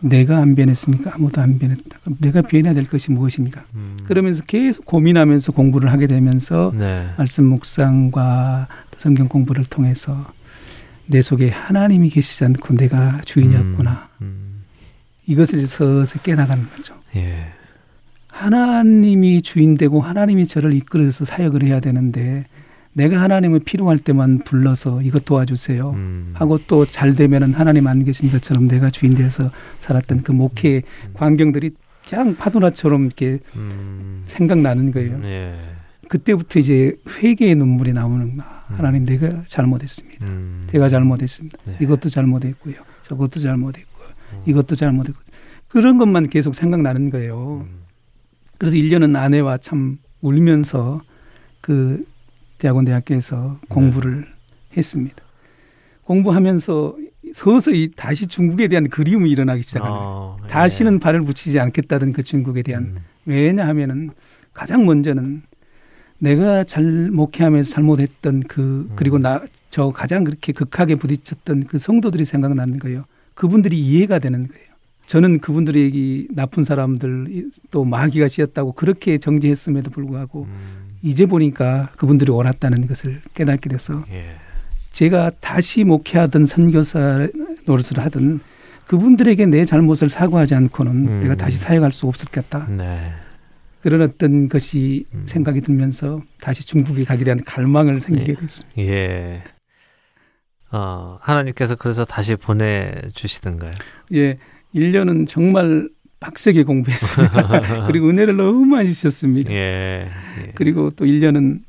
내가 안 변했으니까 아무도 안 변했다. 내가 변해야 될 것이 무엇입니까? 음. 그러면서 계속 고민하면서 공부를 하게 되면서 네. 말씀 묵상과 또 성경 공부를 통해서 내 속에 하나님이 계시지 않고 내가 주인이었구나. 음. 이것을 이제 서서히 깨나가는 거죠. 예. 하나님이 주인되고 하나님이 저를 이끌어서 사역을 해야 되는데 내가 하나님을 필요할 때만 불러서 이것 도와주세요. 음. 하고 또 잘 되면은 하나님 안 계신 것처럼 내가 주인 되어서 살았던 그 목회 광경들이 그냥 파도나처럼 이렇게 음. 생각나는 거예요. 예. 그때부터 이제 회개의 눈물이 나오는. 음. 하나님 내가 잘못했습니다. 음. 제가 잘못했습니다. 네. 이것도 잘못했고요. 저것도 잘못했고요. 음. 이것도 잘못했고 그런 것만 계속 생각나는 거예요. 음. 그래서 1년은 아내와 참 울면서 그 대학원 대학교에서 공부를 했습니다. 공부하면서 서서히 다시 중국에 대한 그리움이 일어나기 시작하는. 어, 예. 다시는 발을 붙이지 않겠다던 그 중국에 대한 음. 왜냐하면은 가장 먼저는 내가 잘 목회하면서 잘못했던 그 그리고 나 저 가장 그렇게 극하게 부딪혔던 그 성도들이 생각나는 거예요. 그분들이 이해가 되는 거예요. 저는 그분들이 이 나쁜 사람들 이- 또 마귀가 씌었다고 그렇게 정죄했음에도 불구하고 음. 이제 보니까 그분들이 옳았다는 것을 깨닫게 돼서 예. 제가 다시 목회하던 선교사 노릇을 하던 그분들에게 내 잘못을 사과하지 않고는 음. 내가 다시 사역할 수 없었겠다. 네. 그런 어떤 것이 음. 생각이 들면서 다시 중국에 가게 대한 갈망을 생기게 예. 됐습니다. 예. 어, 하나님께서 그래서 다시 보내 주시던가요? 예, 1년은 정말 빡세게 공부했습니다. (laughs) 그리고 은혜를 너무 많이 주셨습니다. 예. 예. 그리고 또 1년은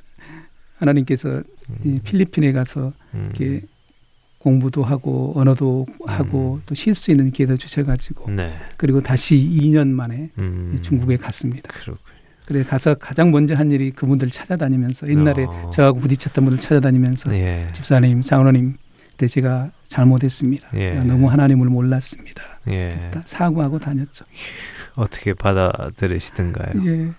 하나님께서 이 필리핀에 가서 음. 이렇게 공부도 하고 언어도 하고 또쉴 수 있는 기회도 주셔가지고 네. 그리고 다시 2년 만에 음. 중국에 갔습니다. 그렇군요. 그래 가서 가장 먼저 한 일이 그분들 찾아다니면서 옛날에 어. 저하고 부딪혔던 분들 찾아다니면서 예. 집사님, 장로님, 그때 제가 잘못했습니다. 예. 너무 하나님을 몰랐습니다. 예. 사과하고 다녔죠. 어떻게 받아들이시던가요? 예.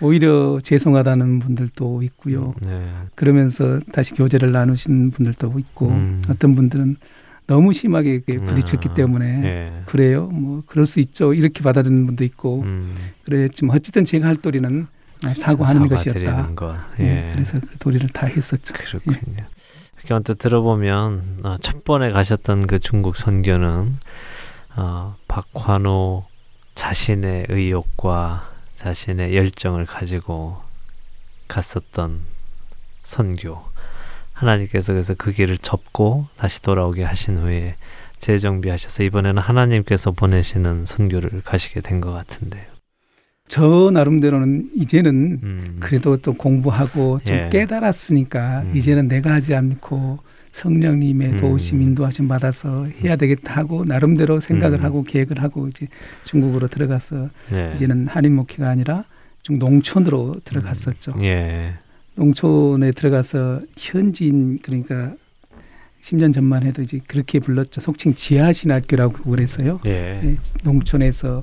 오히려 죄송하다는 분들도 있고요. 네. 그러면서 다시 교제를 나누신 분들도 있고 음. 어떤 분들은 너무 심하게 이렇게 부딪혔기 아, 때문에 예. 그래요. 뭐 그럴 수 있죠. 이렇게 받아들이는 분도 있고 음. 그랬지만 어쨌든 제가 할 도리는 사과하는 것이었다. 사과드리는 것. 예. 예. 그래서 그 도리를 다 했었죠. 그렇군요. 이렇게 언뜻 들어보면 어, 첫 번에 가셨던 그 중국 선교는 어, 박환호 자신의 의욕과 자신의 열정을 가지고 갔었던 선교. 하나님께서 그래서 그 길을 접고 다시 돌아오게 하신 후에 재정비하셔서 이번에는 하나님께서 보내시는 선교를 가시게 된 것 같은데요. 저 나름대로는 이제는 음. 그래도 또 공부하고 좀 예. 깨달았으니까 음. 이제는 내가 하지 않고 성령님의 음. 도우심 인도하심 받아서 해야 되겠다 하고 나름대로 생각을 음. 하고 계획을 하고 이제 중국으로 들어가서 예. 이제는 한인 목회가 아니라 중 농촌으로 들어갔었죠. 예. 농촌에 들어가서 현지인 그러니까 10년 전만 해도 이제 그렇게 불렀죠. 속칭 지하신학교라고 그랬어요. 예. 예, 농촌에서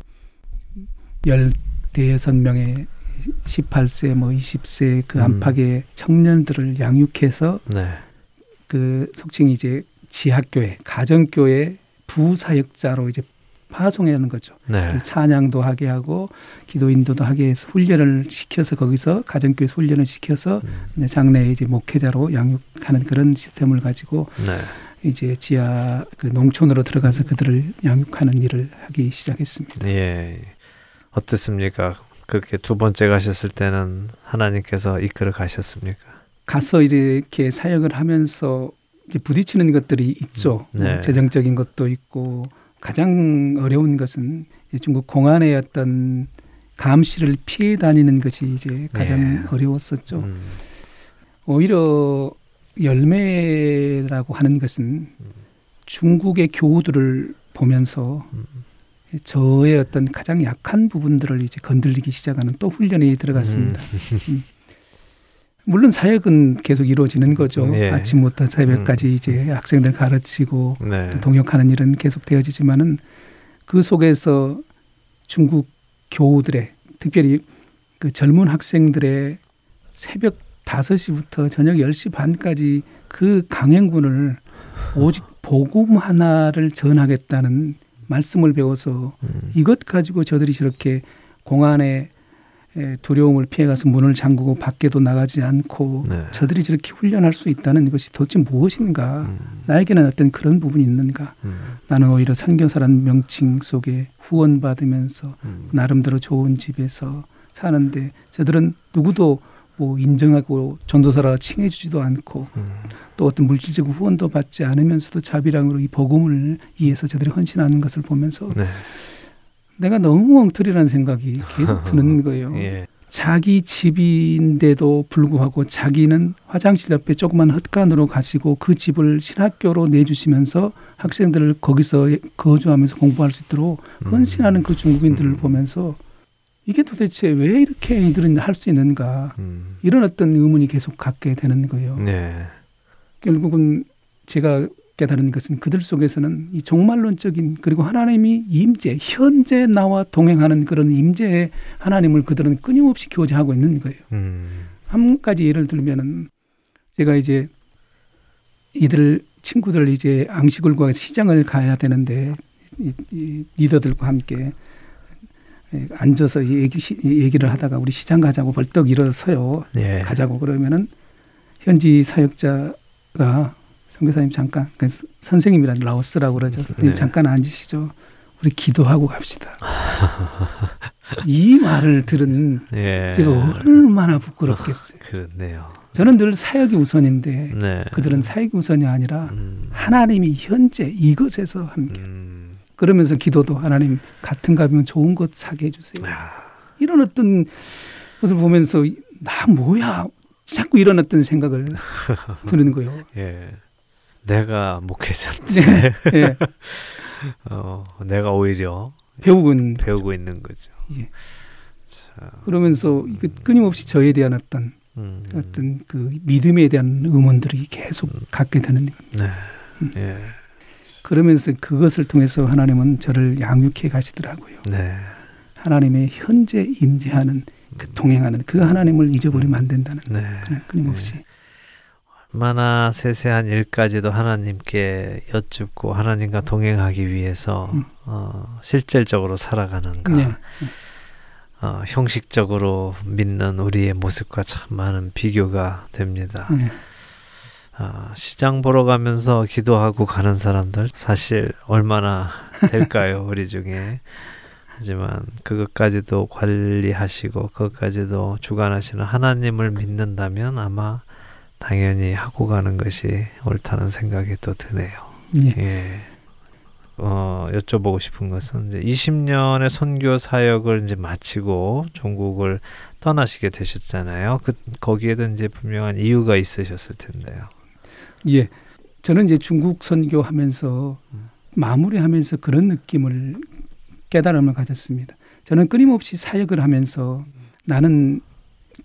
열 대여섯 명의 18세 뭐 20세 그 음. 안팎의 청년들을 양육해서 네. 그 속칭 이제 지학교회 가정교회 부사역자로 이제 파송하는 거죠. 네. 찬양도 하게 하고 기도 인도도 하게 해서 훈련을 시켜서 거기서 가정교회 훈련을 시켜서 음. 장래에 이제 목회자로 양육하는 그런 시스템을 가지고 네. 이제 지하 그 농촌으로 들어가서 그들을 양육하는 일을 하기 시작했습니다. 예. 어떻습니까? 그렇게 두 번째 가셨을 때는 하나님께서 이끌어 가셨습니까? 가서 이렇게 사역을 하면서 부딪히는 것들이 있죠. 음, 네. 뭐 재정적인 것도 있고 가장 어려운 것은 중국 공안의 어떤 감시를 피해 다니는 것이 이제 가장 네. 어려웠었죠. 음. 오히려 열매라고 하는 것은 중국의 교우들을 보면서 음. 저의 어떤 가장 약한 부분들을 이제 건들리기 시작하는 또 훈련이 들어갔습니다. 음. 물론 사역은 계속 이루어지는 거죠. 예. 아침부터 새벽까지 이제 학생들 가르치고 네. 또 동역하는 일은 계속 되어지지만은 그 속에서 중국 교우들의 특별히 그 젊은 학생들의 새벽 5시부터 저녁 10시 반까지 그 강행군을 오직 복음 하나를 전하겠다는 말씀을 배워서 음. 이것 가지고 저들이 저렇게 공안에 에, 두려움을 피해가서 문을 잠그고 밖에도 나가지 않고 네. 저들이 저렇게 훈련할 수 있다는 것이 도대체 무엇인가? 음. 나에게는 어떤 그런 부분이 있는가? 음. 나는 오히려 선교사라는 명칭 속에 후원받으면서 음. 나름대로 좋은 집에서 사는데 저들은 누구도 뭐 인정하고 전도사라 칭해주지도 않고 음. 또 어떤 물질적 후원도 받지 않으면서도 자비랑으로 이 복음을 위해서 저들이 헌신하는 것을 보면서 네. 내가 너무 엉터리라는 생각이 계속 (laughs) 드는 거예요. 예. 자기 집인데도 불구하고 자기는 화장실 옆에 조그만 헛간으로 가시고 그 집을 신학교로 내주시면서 학생들을 거기서 거주하면서 공부할 수 있도록 음. 헌신하는 그 중국인들을 음. 보면서 이게 도대체 왜 이렇게 이들은 할 수 있는가 음. 이런 어떤 의문이 계속 갖게 되는 거예요. 네. 결국은 제가 깨달은 것은 그들 속에서는 이 종말론적인 그리고 하나님이 임재 현재 나와 동행하는 그런 임재의 하나님을 그들은 끊임없이 교제하고 있는 거예요. 음. 한 가지 예를 들면은 제가 이제 이들 친구들 이제 앙식을 구하 시장을 가야 되는데 이, 이 리더들과 함께 예, 앉아서 얘기, 시- 얘기를 하다가 우리 시장 가자고 벌떡 일어서요. 예. 가자고 그러면은 현지 사역자가 선교사님 잠깐 그 스- 선생님이라 라오스라고 그러죠. 선생님 네. 잠깐 앉으시죠. 우리 기도하고 갑시다. (laughs) 이 말을 들은 예. 제가 얼마나 부끄럽겠어요. 그렇네요. 저는 늘 사역이 우선인데 네. 그들은 사역이 우선이 아니라 음. 하나님이 현재 이것에서 함께 음. 그러면서 기도도 하나님 같은 값이면 좋은 것 사게 해주세요. 아, 이런 어떤 것을 보면서 나 뭐야 자꾸 이런 어떤 생각을 (laughs) 드는 거예요. 예. 내가 목회자 네, 예, (laughs) 어, 내가 오히려 배우고 있는 배우고 있는 거죠. 예. 참, 그러면서 끊임없이 저에 대한 어떤 음. 어떤 그 믿음에 대한 의문들이 계속 갖게 되는 겁니다. 네. 예. 그러면서 그것을 통해서 하나님은 저를 양육해 가시더라고요. 네. 하나님의 현재 임재하는 그 동행하는 그 하나님을 잊어버리면 안 된다는 네. 끊임없이 얼마나 세세한 일까지도 하나님께 여쭙고 하나님과 동행하기 위해서 음. 어, 실질적으로 살아가는가 네. 어, 형식적으로 믿는 우리의 모습과 참 많은 비교가 됩니다. 네. 아, 시장 보러 가면서 기도하고 가는 사람들 사실 얼마나 될까요 (laughs) 우리 중에 하지만 그것까지도 관리하시고 그것까지도 주관하시는 하나님을 믿는다면 아마 당연히 하고 가는 것이 옳다는 생각이 또 드네요. 예. 예. 어, 여쭤보고 싶은 것은 이제 20년의 선교 사역을 이제 마치고 중국을 떠나시게 되셨잖아요. 그 거기에도 이제 분명한 이유가 있으셨을 텐데요. 예. 저는 이제 중국 선교하면서 음. 마무리하면서 그런 느낌을 깨달음을 가졌습니다. 저는 끊임없이 사역을 하면서 나는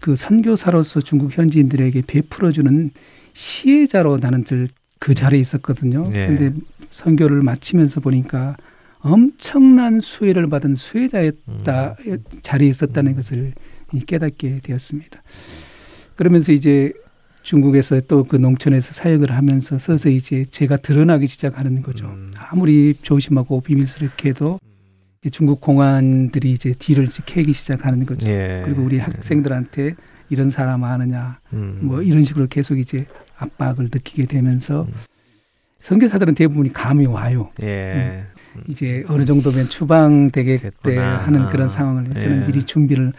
그 선교사로서 중국 현지인들에게 베풀어주는 시혜자로 나는 늘 그 자리에 있었거든요. 예. 근데 선교를 마치면서 보니까 엄청난 수혜를 받은 수혜자였다 음. 자리에 있었다는 것을 깨닫게 되었습니다. 그러면서 이제 중국에서 또 그 농촌에서 사역을 하면서 서서히 이제 제가 드러나기 시작하는 거죠. 음. 아무리 조심하고 비밀스럽게 해도 이 중국 공안들이 이제 뒤를 이제 캐기 시작하는 거죠. 예. 그리고 우리 학생들한테 이런 사람 아느냐 음. 뭐 이런 식으로 계속 이제 압박을 느끼게 되면서 음. 선교사들은 대부분이 감이 와요. 예. 이제 어느 정도면 추방되겠대 됐구나. 하는 그런 상황을 저는 예. 미리 준비를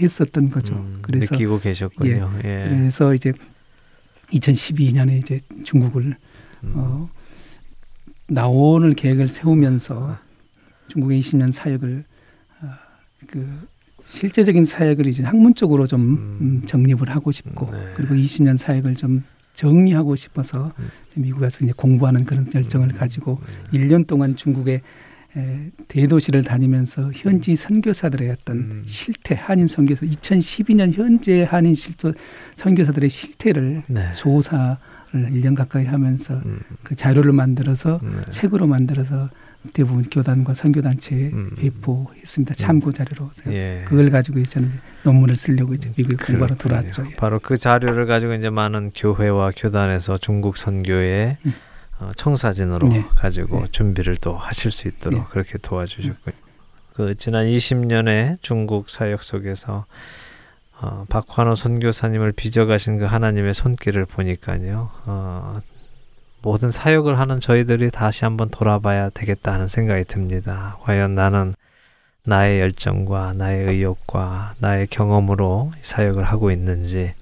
했었던 거죠. 음, 그래서 느끼고 계셨군요. 예. 그래서 이제 2012년에 이제 중국을 음. 어, 나오는 계획을 세우면서 중국의 20년 사역을 어, 그 실제적인 사역을 이제 학문적으로 좀 음. 음, 정립을 하고 싶고 네. 그리고 20년 사역을 좀 정리하고 싶어서 음. 미국 에서 이제 공부하는 그런 열정을 가지고 1년 동안 중국의 에, 대도시를 다니면서 현지 선교사들의 어떤 음. 실태 한인 선교사 2012년 현재 한인 실토 선교사들의 실태를 네. 조사를 1년 가까이 하면서 음. 그 자료를 만들어서 네. 책으로 만들어서 대부분 교단과 선교단체에 음. 배포했습니다. 참고 자료로. 예. 그걸 가지고 이제 저는 논문을 쓰려고 이제 미국에 공부하러. 들어왔죠. 예. 바로 그 자료를 가지고 이제 많은 교회와 교단에서 중국 선교의 음. 어, 청사진으로 네. 가지고 네. 준비를 또 하실 수 있도록 네. 그렇게 도와주셨고요. 그 지난 20년의 중국 사역 속에서 어, 박환호 선교사님을 빚어가신 그 하나님의 손길을 보니까요. 어, 모든 사역을 하는 저희들이 다시 한번 돌아봐야 되겠다 하는 생각이 듭니다. 과연 나는 나의 열정과 나의 의욕과 나의 경험으로 이 사역을 하고 있는지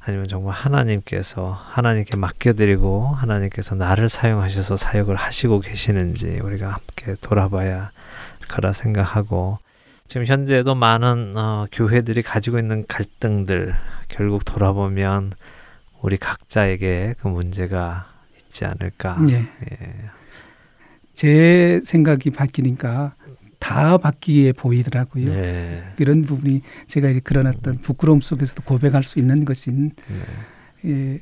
아니면 정말 하나님께서 하나님께 맡겨드리고 하나님께서 나를 사용하셔서 사역을 하시고 계시는지 우리가 함께 돌아봐야 할 거라 생각하고 지금 현재도 많은 어, 교회들이 가지고 있는 갈등들 결국 돌아보면 우리 각자에게 그 문제가 있지 않을까. 예. 예. 제 생각이 바뀌니까 다 바뀌게 보이더라고요. 네. 이런 부분이 제가 이제 그런 어떤 부끄러움 속에서도 고백할 수 있는 것인 네. 예,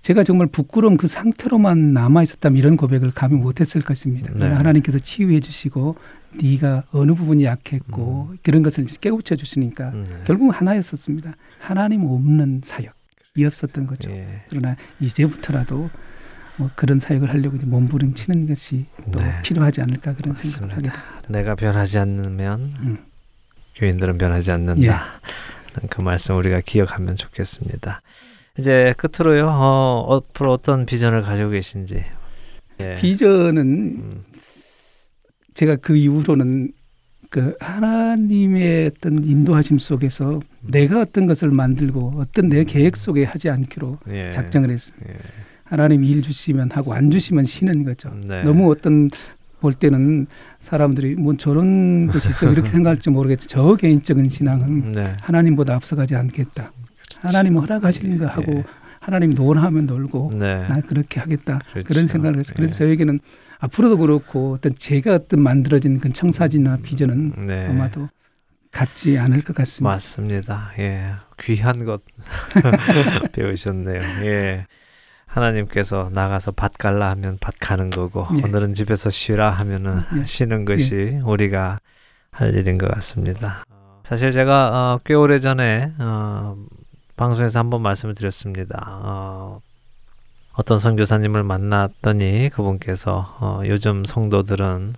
제가 정말 부끄러운 그 상태로만 남아 있었다면 이런 고백을 감히 못했을 것입니다. 네. 하나님께서 치유해 주시고 네가 어느 부분이 약했고 그런 것을 깨우쳐 주시니까 네. 결국 하나였었습니다. 하나님 없는 사역이었었던 거죠. 예. 그러나 이제부터라도 뭐 그런 사역을 하려고 이제 몸부림치는 것이 또 네. 필요하지 않을까 그런 생각을 하게 맞습니다. 됩니다. 내가 변하지 않으면 음. 교인들은 변하지 않는다. 예. 그 말씀 우리가 기억하면 좋겠습니다. 이제 끝으로요. 어, 앞으로 어떤 비전을 가지고 계신지. 예. 비전은 음, 제가 그 이후로는 그 하나님의 어떤 인도하심 속에서 내가 어떤 것을 만들고 어떤 내 계획 속에 하지 않기로 예. 작정을 했습니다. 예. 하나님 일 주시면 하고 안 주시면 쉬는 거죠. 네. 너무 어떤 볼 때는 사람들이 뭐 저런 것이 있어 이렇게 (laughs) 생각할지 모르겠지. 저 개인적인 신앙은 네. 하나님보다 앞서가지 않겠다. 하나님 허락하시는 거 하고 예. 하나님 논하면 놀고 네. 난 그렇게 하겠다 그렇죠. 그런 생각을 했어요. 그래서 예. 저에게는 앞으로도 그렇고 어떤 제가 어떤 만들어진 그 청사진이나 비전은 네. 아마도 같지 않을 것 같습니다. 맞습니다. 예. 귀한 것 (laughs) (laughs) 배우셨네요. 예. 하나님께서 나가서 밭 갈라 하면 밭 가는 거고 예. 오늘은 집에서 쉬라 하면은 예. 쉬는 것이 예. 우리가 할 일인 것 같습니다. 사실 제가 어, 꽤 오래 전에 어, 방송에서 한번 말씀을 드렸습니다. 어, 어떤 선교사님을 만났더니 그분께서 어, 요즘 성도들은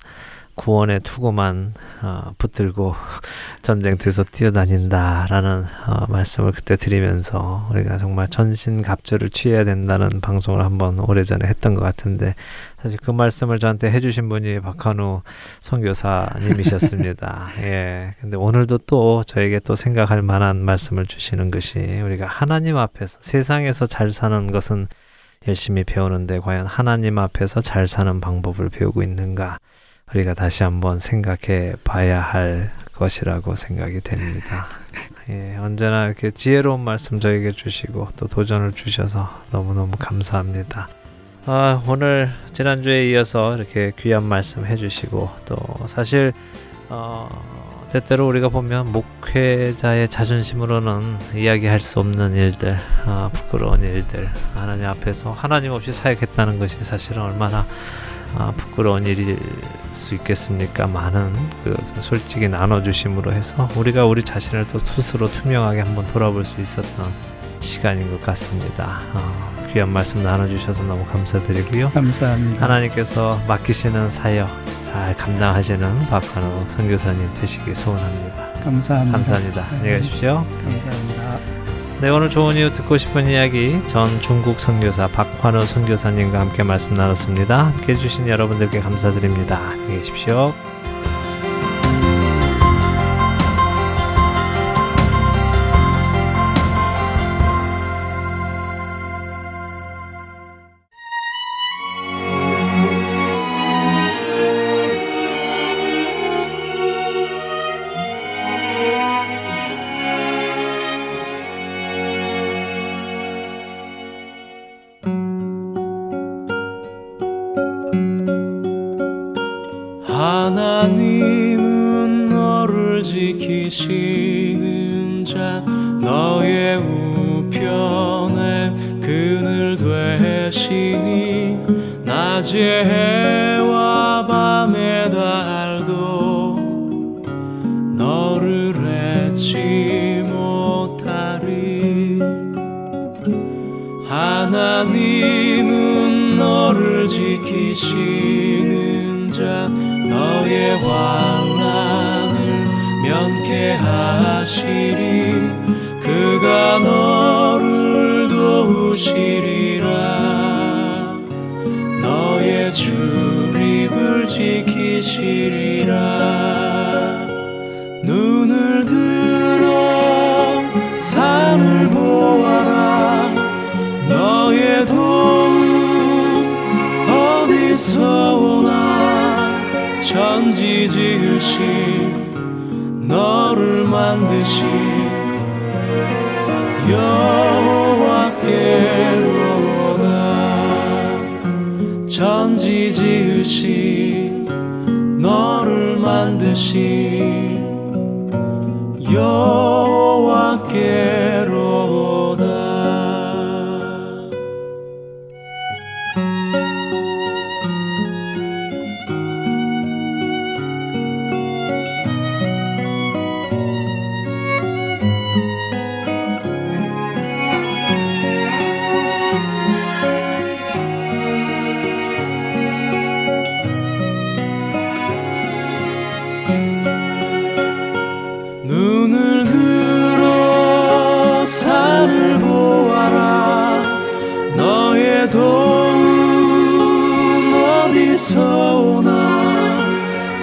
구원의 투구만 어, 붙들고 (laughs) 전쟁터에서 뛰어다닌다라는 어, 말씀을 그때 드리면서 우리가 정말 전신갑주를 취해야 된다는 방송을 한번 오래전에 했던 것 같은데 사실 그 말씀을 저한테 해주신 분이 박한우 선교사님이셨습니다. (laughs) 예. 근데 오늘도 또 저에게 또 생각할 만한 말씀을 주시는 것이 우리가 하나님 앞에서 세상에서 잘 사는 것은 열심히 배우는데 과연 하나님 앞에서 잘 사는 방법을 배우고 있는가? 우리가 다시 한번 생각해 봐야 할 것이라고 생각이 됩니다. (laughs) 예, 언제나 이렇게 지혜로운 말씀 저에게 주시고 또 도전을 주셔서 너무너무 감사합니다. 아, 오늘 지난주에 이어서 이렇게 귀한 말씀 해주시고 또 사실 어, 때때로 우리가 보면 목회자의 자존심으로는 이야기할 수 없는 일들, 어, 부끄러운 일들, 하나님 앞에서 하나님 없이 사역했다는 것이 사실은 얼마나 아, 부끄러운 일일 수 있겠습니까? 많은 그 솔직히 나눠주심으로 해서 우리가 우리 자신을 또 스스로 투명하게 한번 돌아볼 수 있었던 시간인 것 같습니다. 어, 귀한 말씀 나눠주셔서 너무 감사드리고요. 감사합니다. 하나님께서 맡기시는 사역 잘 감당하시는 박한호 선교사님 되시기 소원합니다. 감사합니다. 감사합니다. 안녕히 가십시오. 감사합니다. 네, 오늘 좋은 이유 듣고 싶은 이야기 전 중국 선교사 박환우 선교사님과 함께 말씀 나눴습니다. 함께 해주신 여러분들께 감사드립니다. 안녕히 계십시오.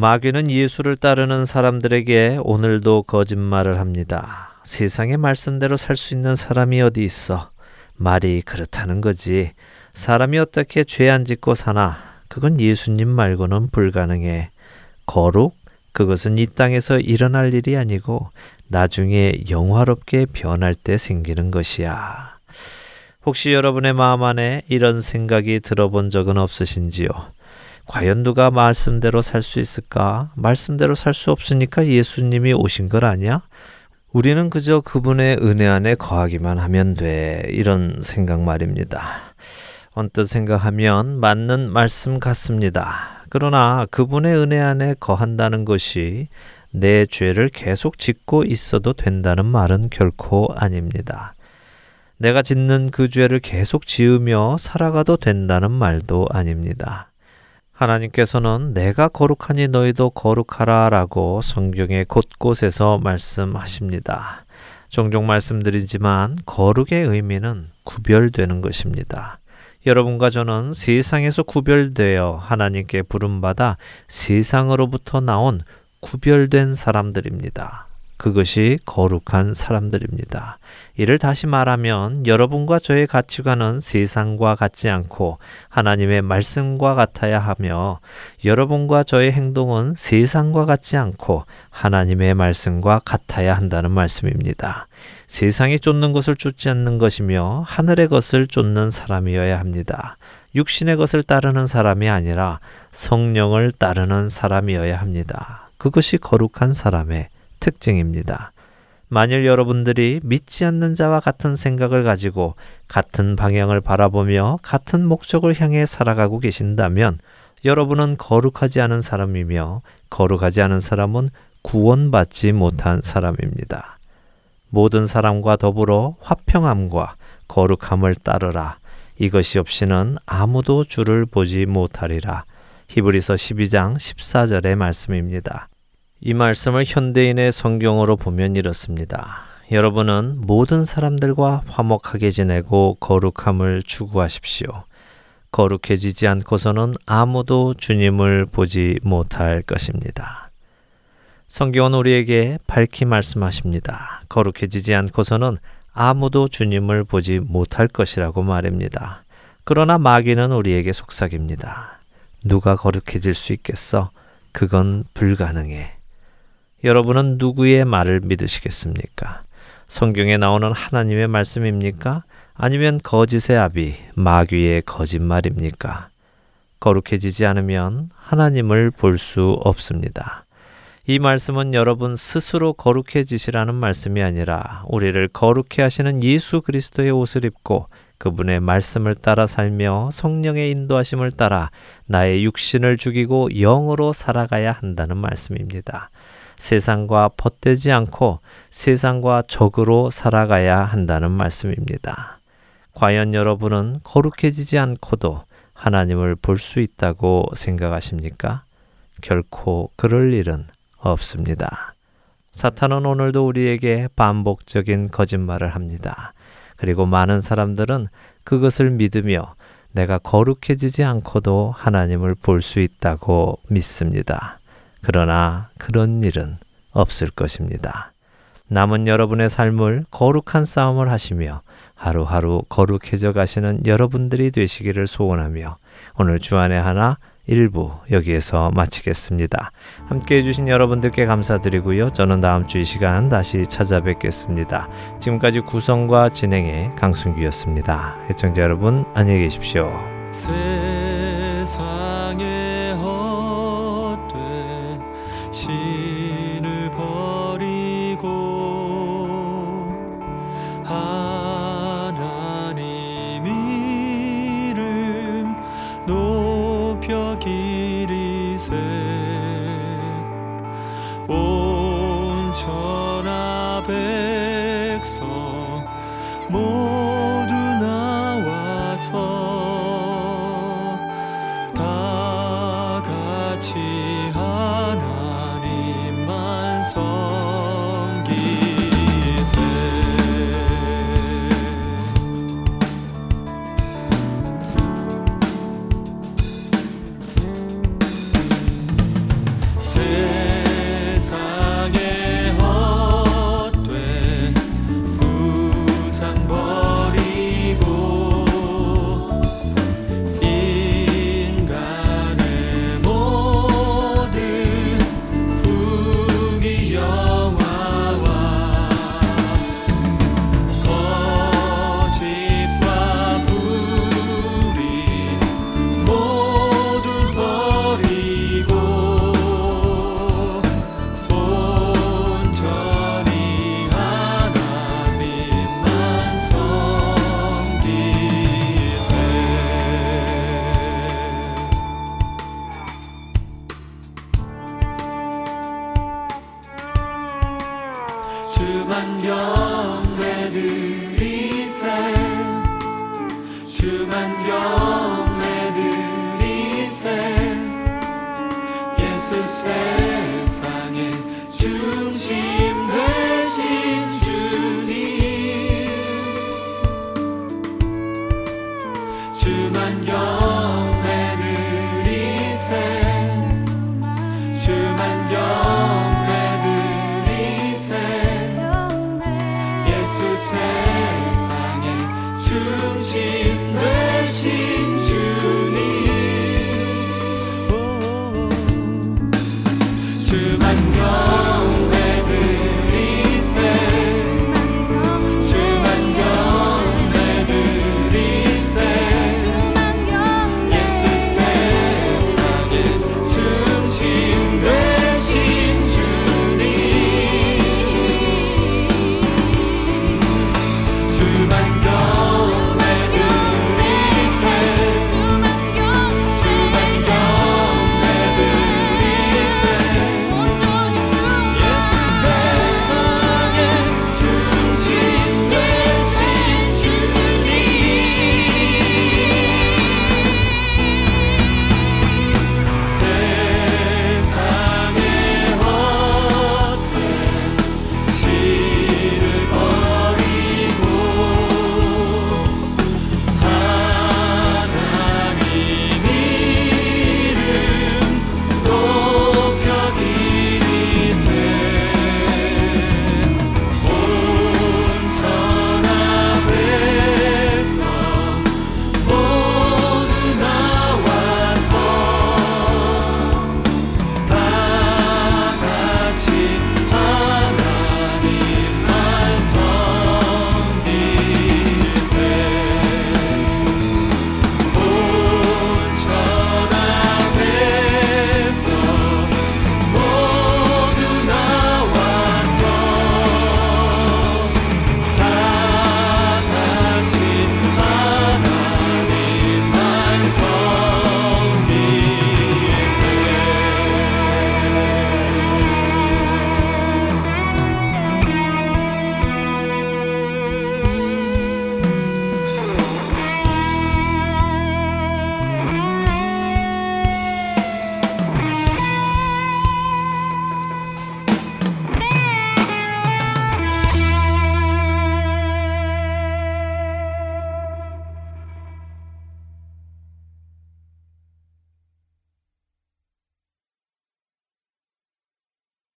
마귀는 예수를 따르는 사람들에게 오늘도 거짓말을 합니다. 세상의 말씀대로 살 수 있는 사람이 어디 있어? 말이 그렇다는 거지. 사람이 어떻게 죄 안 짓고 사나? 그건 예수님 말고는 불가능해. 거룩? 그것은 이 땅에서 일어날 일이 아니고 나중에 영화롭게 변할 때 생기는 것이야. 혹시 여러분의 마음 안에 이런 생각이 들어본 적은 없으신지요? 과연 누가 말씀대로 살 수 있을까? 말씀대로 살 수 없으니까 예수님이 오신 걸 아니야? 우리는 그저 그분의 은혜 안에 거하기만 하면 돼. 이런 생각 말입니다. 언뜻 생각하면 맞는 말씀 같습니다. 그러나 그분의 은혜 안에 거한다는 것이 내 죄를 계속 짓고 있어도 된다는 말은 결코 아닙니다. 내가 짓는 그 죄를 계속 지으며 살아가도 된다는 말도 아닙니다. 하나님께서는 내가 거룩하니 너희도 거룩하라 라고 성경의 곳곳에서 말씀하십니다. 종종 말씀드리지만 거룩의 의미는 구별되는 것입니다. 여러분과 저는 세상에서 구별되어 하나님께 부름받아 세상으로부터 나온 구별된 사람들입니다. 그것이 거룩한 사람들입니다. 이를 다시 말하면 여러분과 저의 가치관은 세상과 같지 않고 하나님의 말씀과 같아야 하며 여러분과 저의 행동은 세상과 같지 않고 하나님의 말씀과 같아야 한다는 말씀입니다. 세상이 쫓는 것을 쫓지 않는 것이며 하늘의 것을 쫓는 사람이어야 합니다. 육신의 것을 따르는 사람이 아니라 성령을 따르는 사람이어야 합니다. 그것이 거룩한 사람의 특징입니다. 만일 여러분들이 믿지 않는 자와 같은 생각을 가지고 같은 방향을 바라보며 같은 목적을 향해 살아가고 계신다면 여러분은 거룩하지 않은 사람이며 거룩하지 않은 사람은 구원받지 못한 사람입니다. 모든 사람과 더불어 화평함과 거룩함을 따르라. 이것이 없이는 아무도 주를 보지 못하리라. 히브리서 12장 14절의 말씀입니다. 이 말씀을 현대인의 성경으로 보면 이렇습니다. 여러분은 모든 사람들과 화목하게 지내고 거룩함을 추구하십시오. 거룩해지지 않고서는 아무도 주님을 보지 못할 것입니다. 성경은 우리에게 밝히 말씀하십니다. 거룩해지지 않고서는 아무도 주님을 보지 못할 것이라고 말입니다. 그러나 마귀는 우리에게 속삭입니다. 누가 거룩해질 수 있겠어? 그건 불가능해. 여러분은 누구의 말을 믿으시겠습니까? 성경에 나오는 하나님의 말씀입니까? 아니면 거짓의 아비, 마귀의 거짓말입니까? 거룩해지지 않으면 하나님을 볼 수 없습니다. 이 말씀은 여러분 스스로 거룩해지시라는 말씀이 아니라 우리를 거룩해 하시는 예수 그리스도의 옷을 입고 그분의 말씀을 따라 살며 성령의 인도하심을 따라 나의 육신을 죽이고 영으로 살아가야 한다는 말씀입니다. 세상과 벗되지 않고 세상과 적으로 살아가야 한다는 말씀입니다. 과연 여러분은 거룩해지지 않고도 하나님을 볼 수 있다고 생각하십니까? 결코 그럴 일은 없습니다. 사탄은 오늘도 우리에게 반복적인 거짓말을 합니다. 그리고 많은 사람들은 그것을 믿으며 내가 거룩해지지 않고도 하나님을 볼 수 있다고 믿습니다. 그러나 그런 일은 없을 것입니다. 남은 여러분의 삶을 거룩한 싸움을 하시며 하루하루 거룩해져 가시는 여러분들이 되시기를 소원하며 오늘 주안의 하나 일부 여기에서 마치겠습니다. 함께 해주신 여러분들께 감사드리고요. 저는 다음 주 이 시간 다시 찾아뵙겠습니다. 지금까지 구성과 진행의 강순기였습니다. 애청자 여러분 안녕히 계십시오. 세상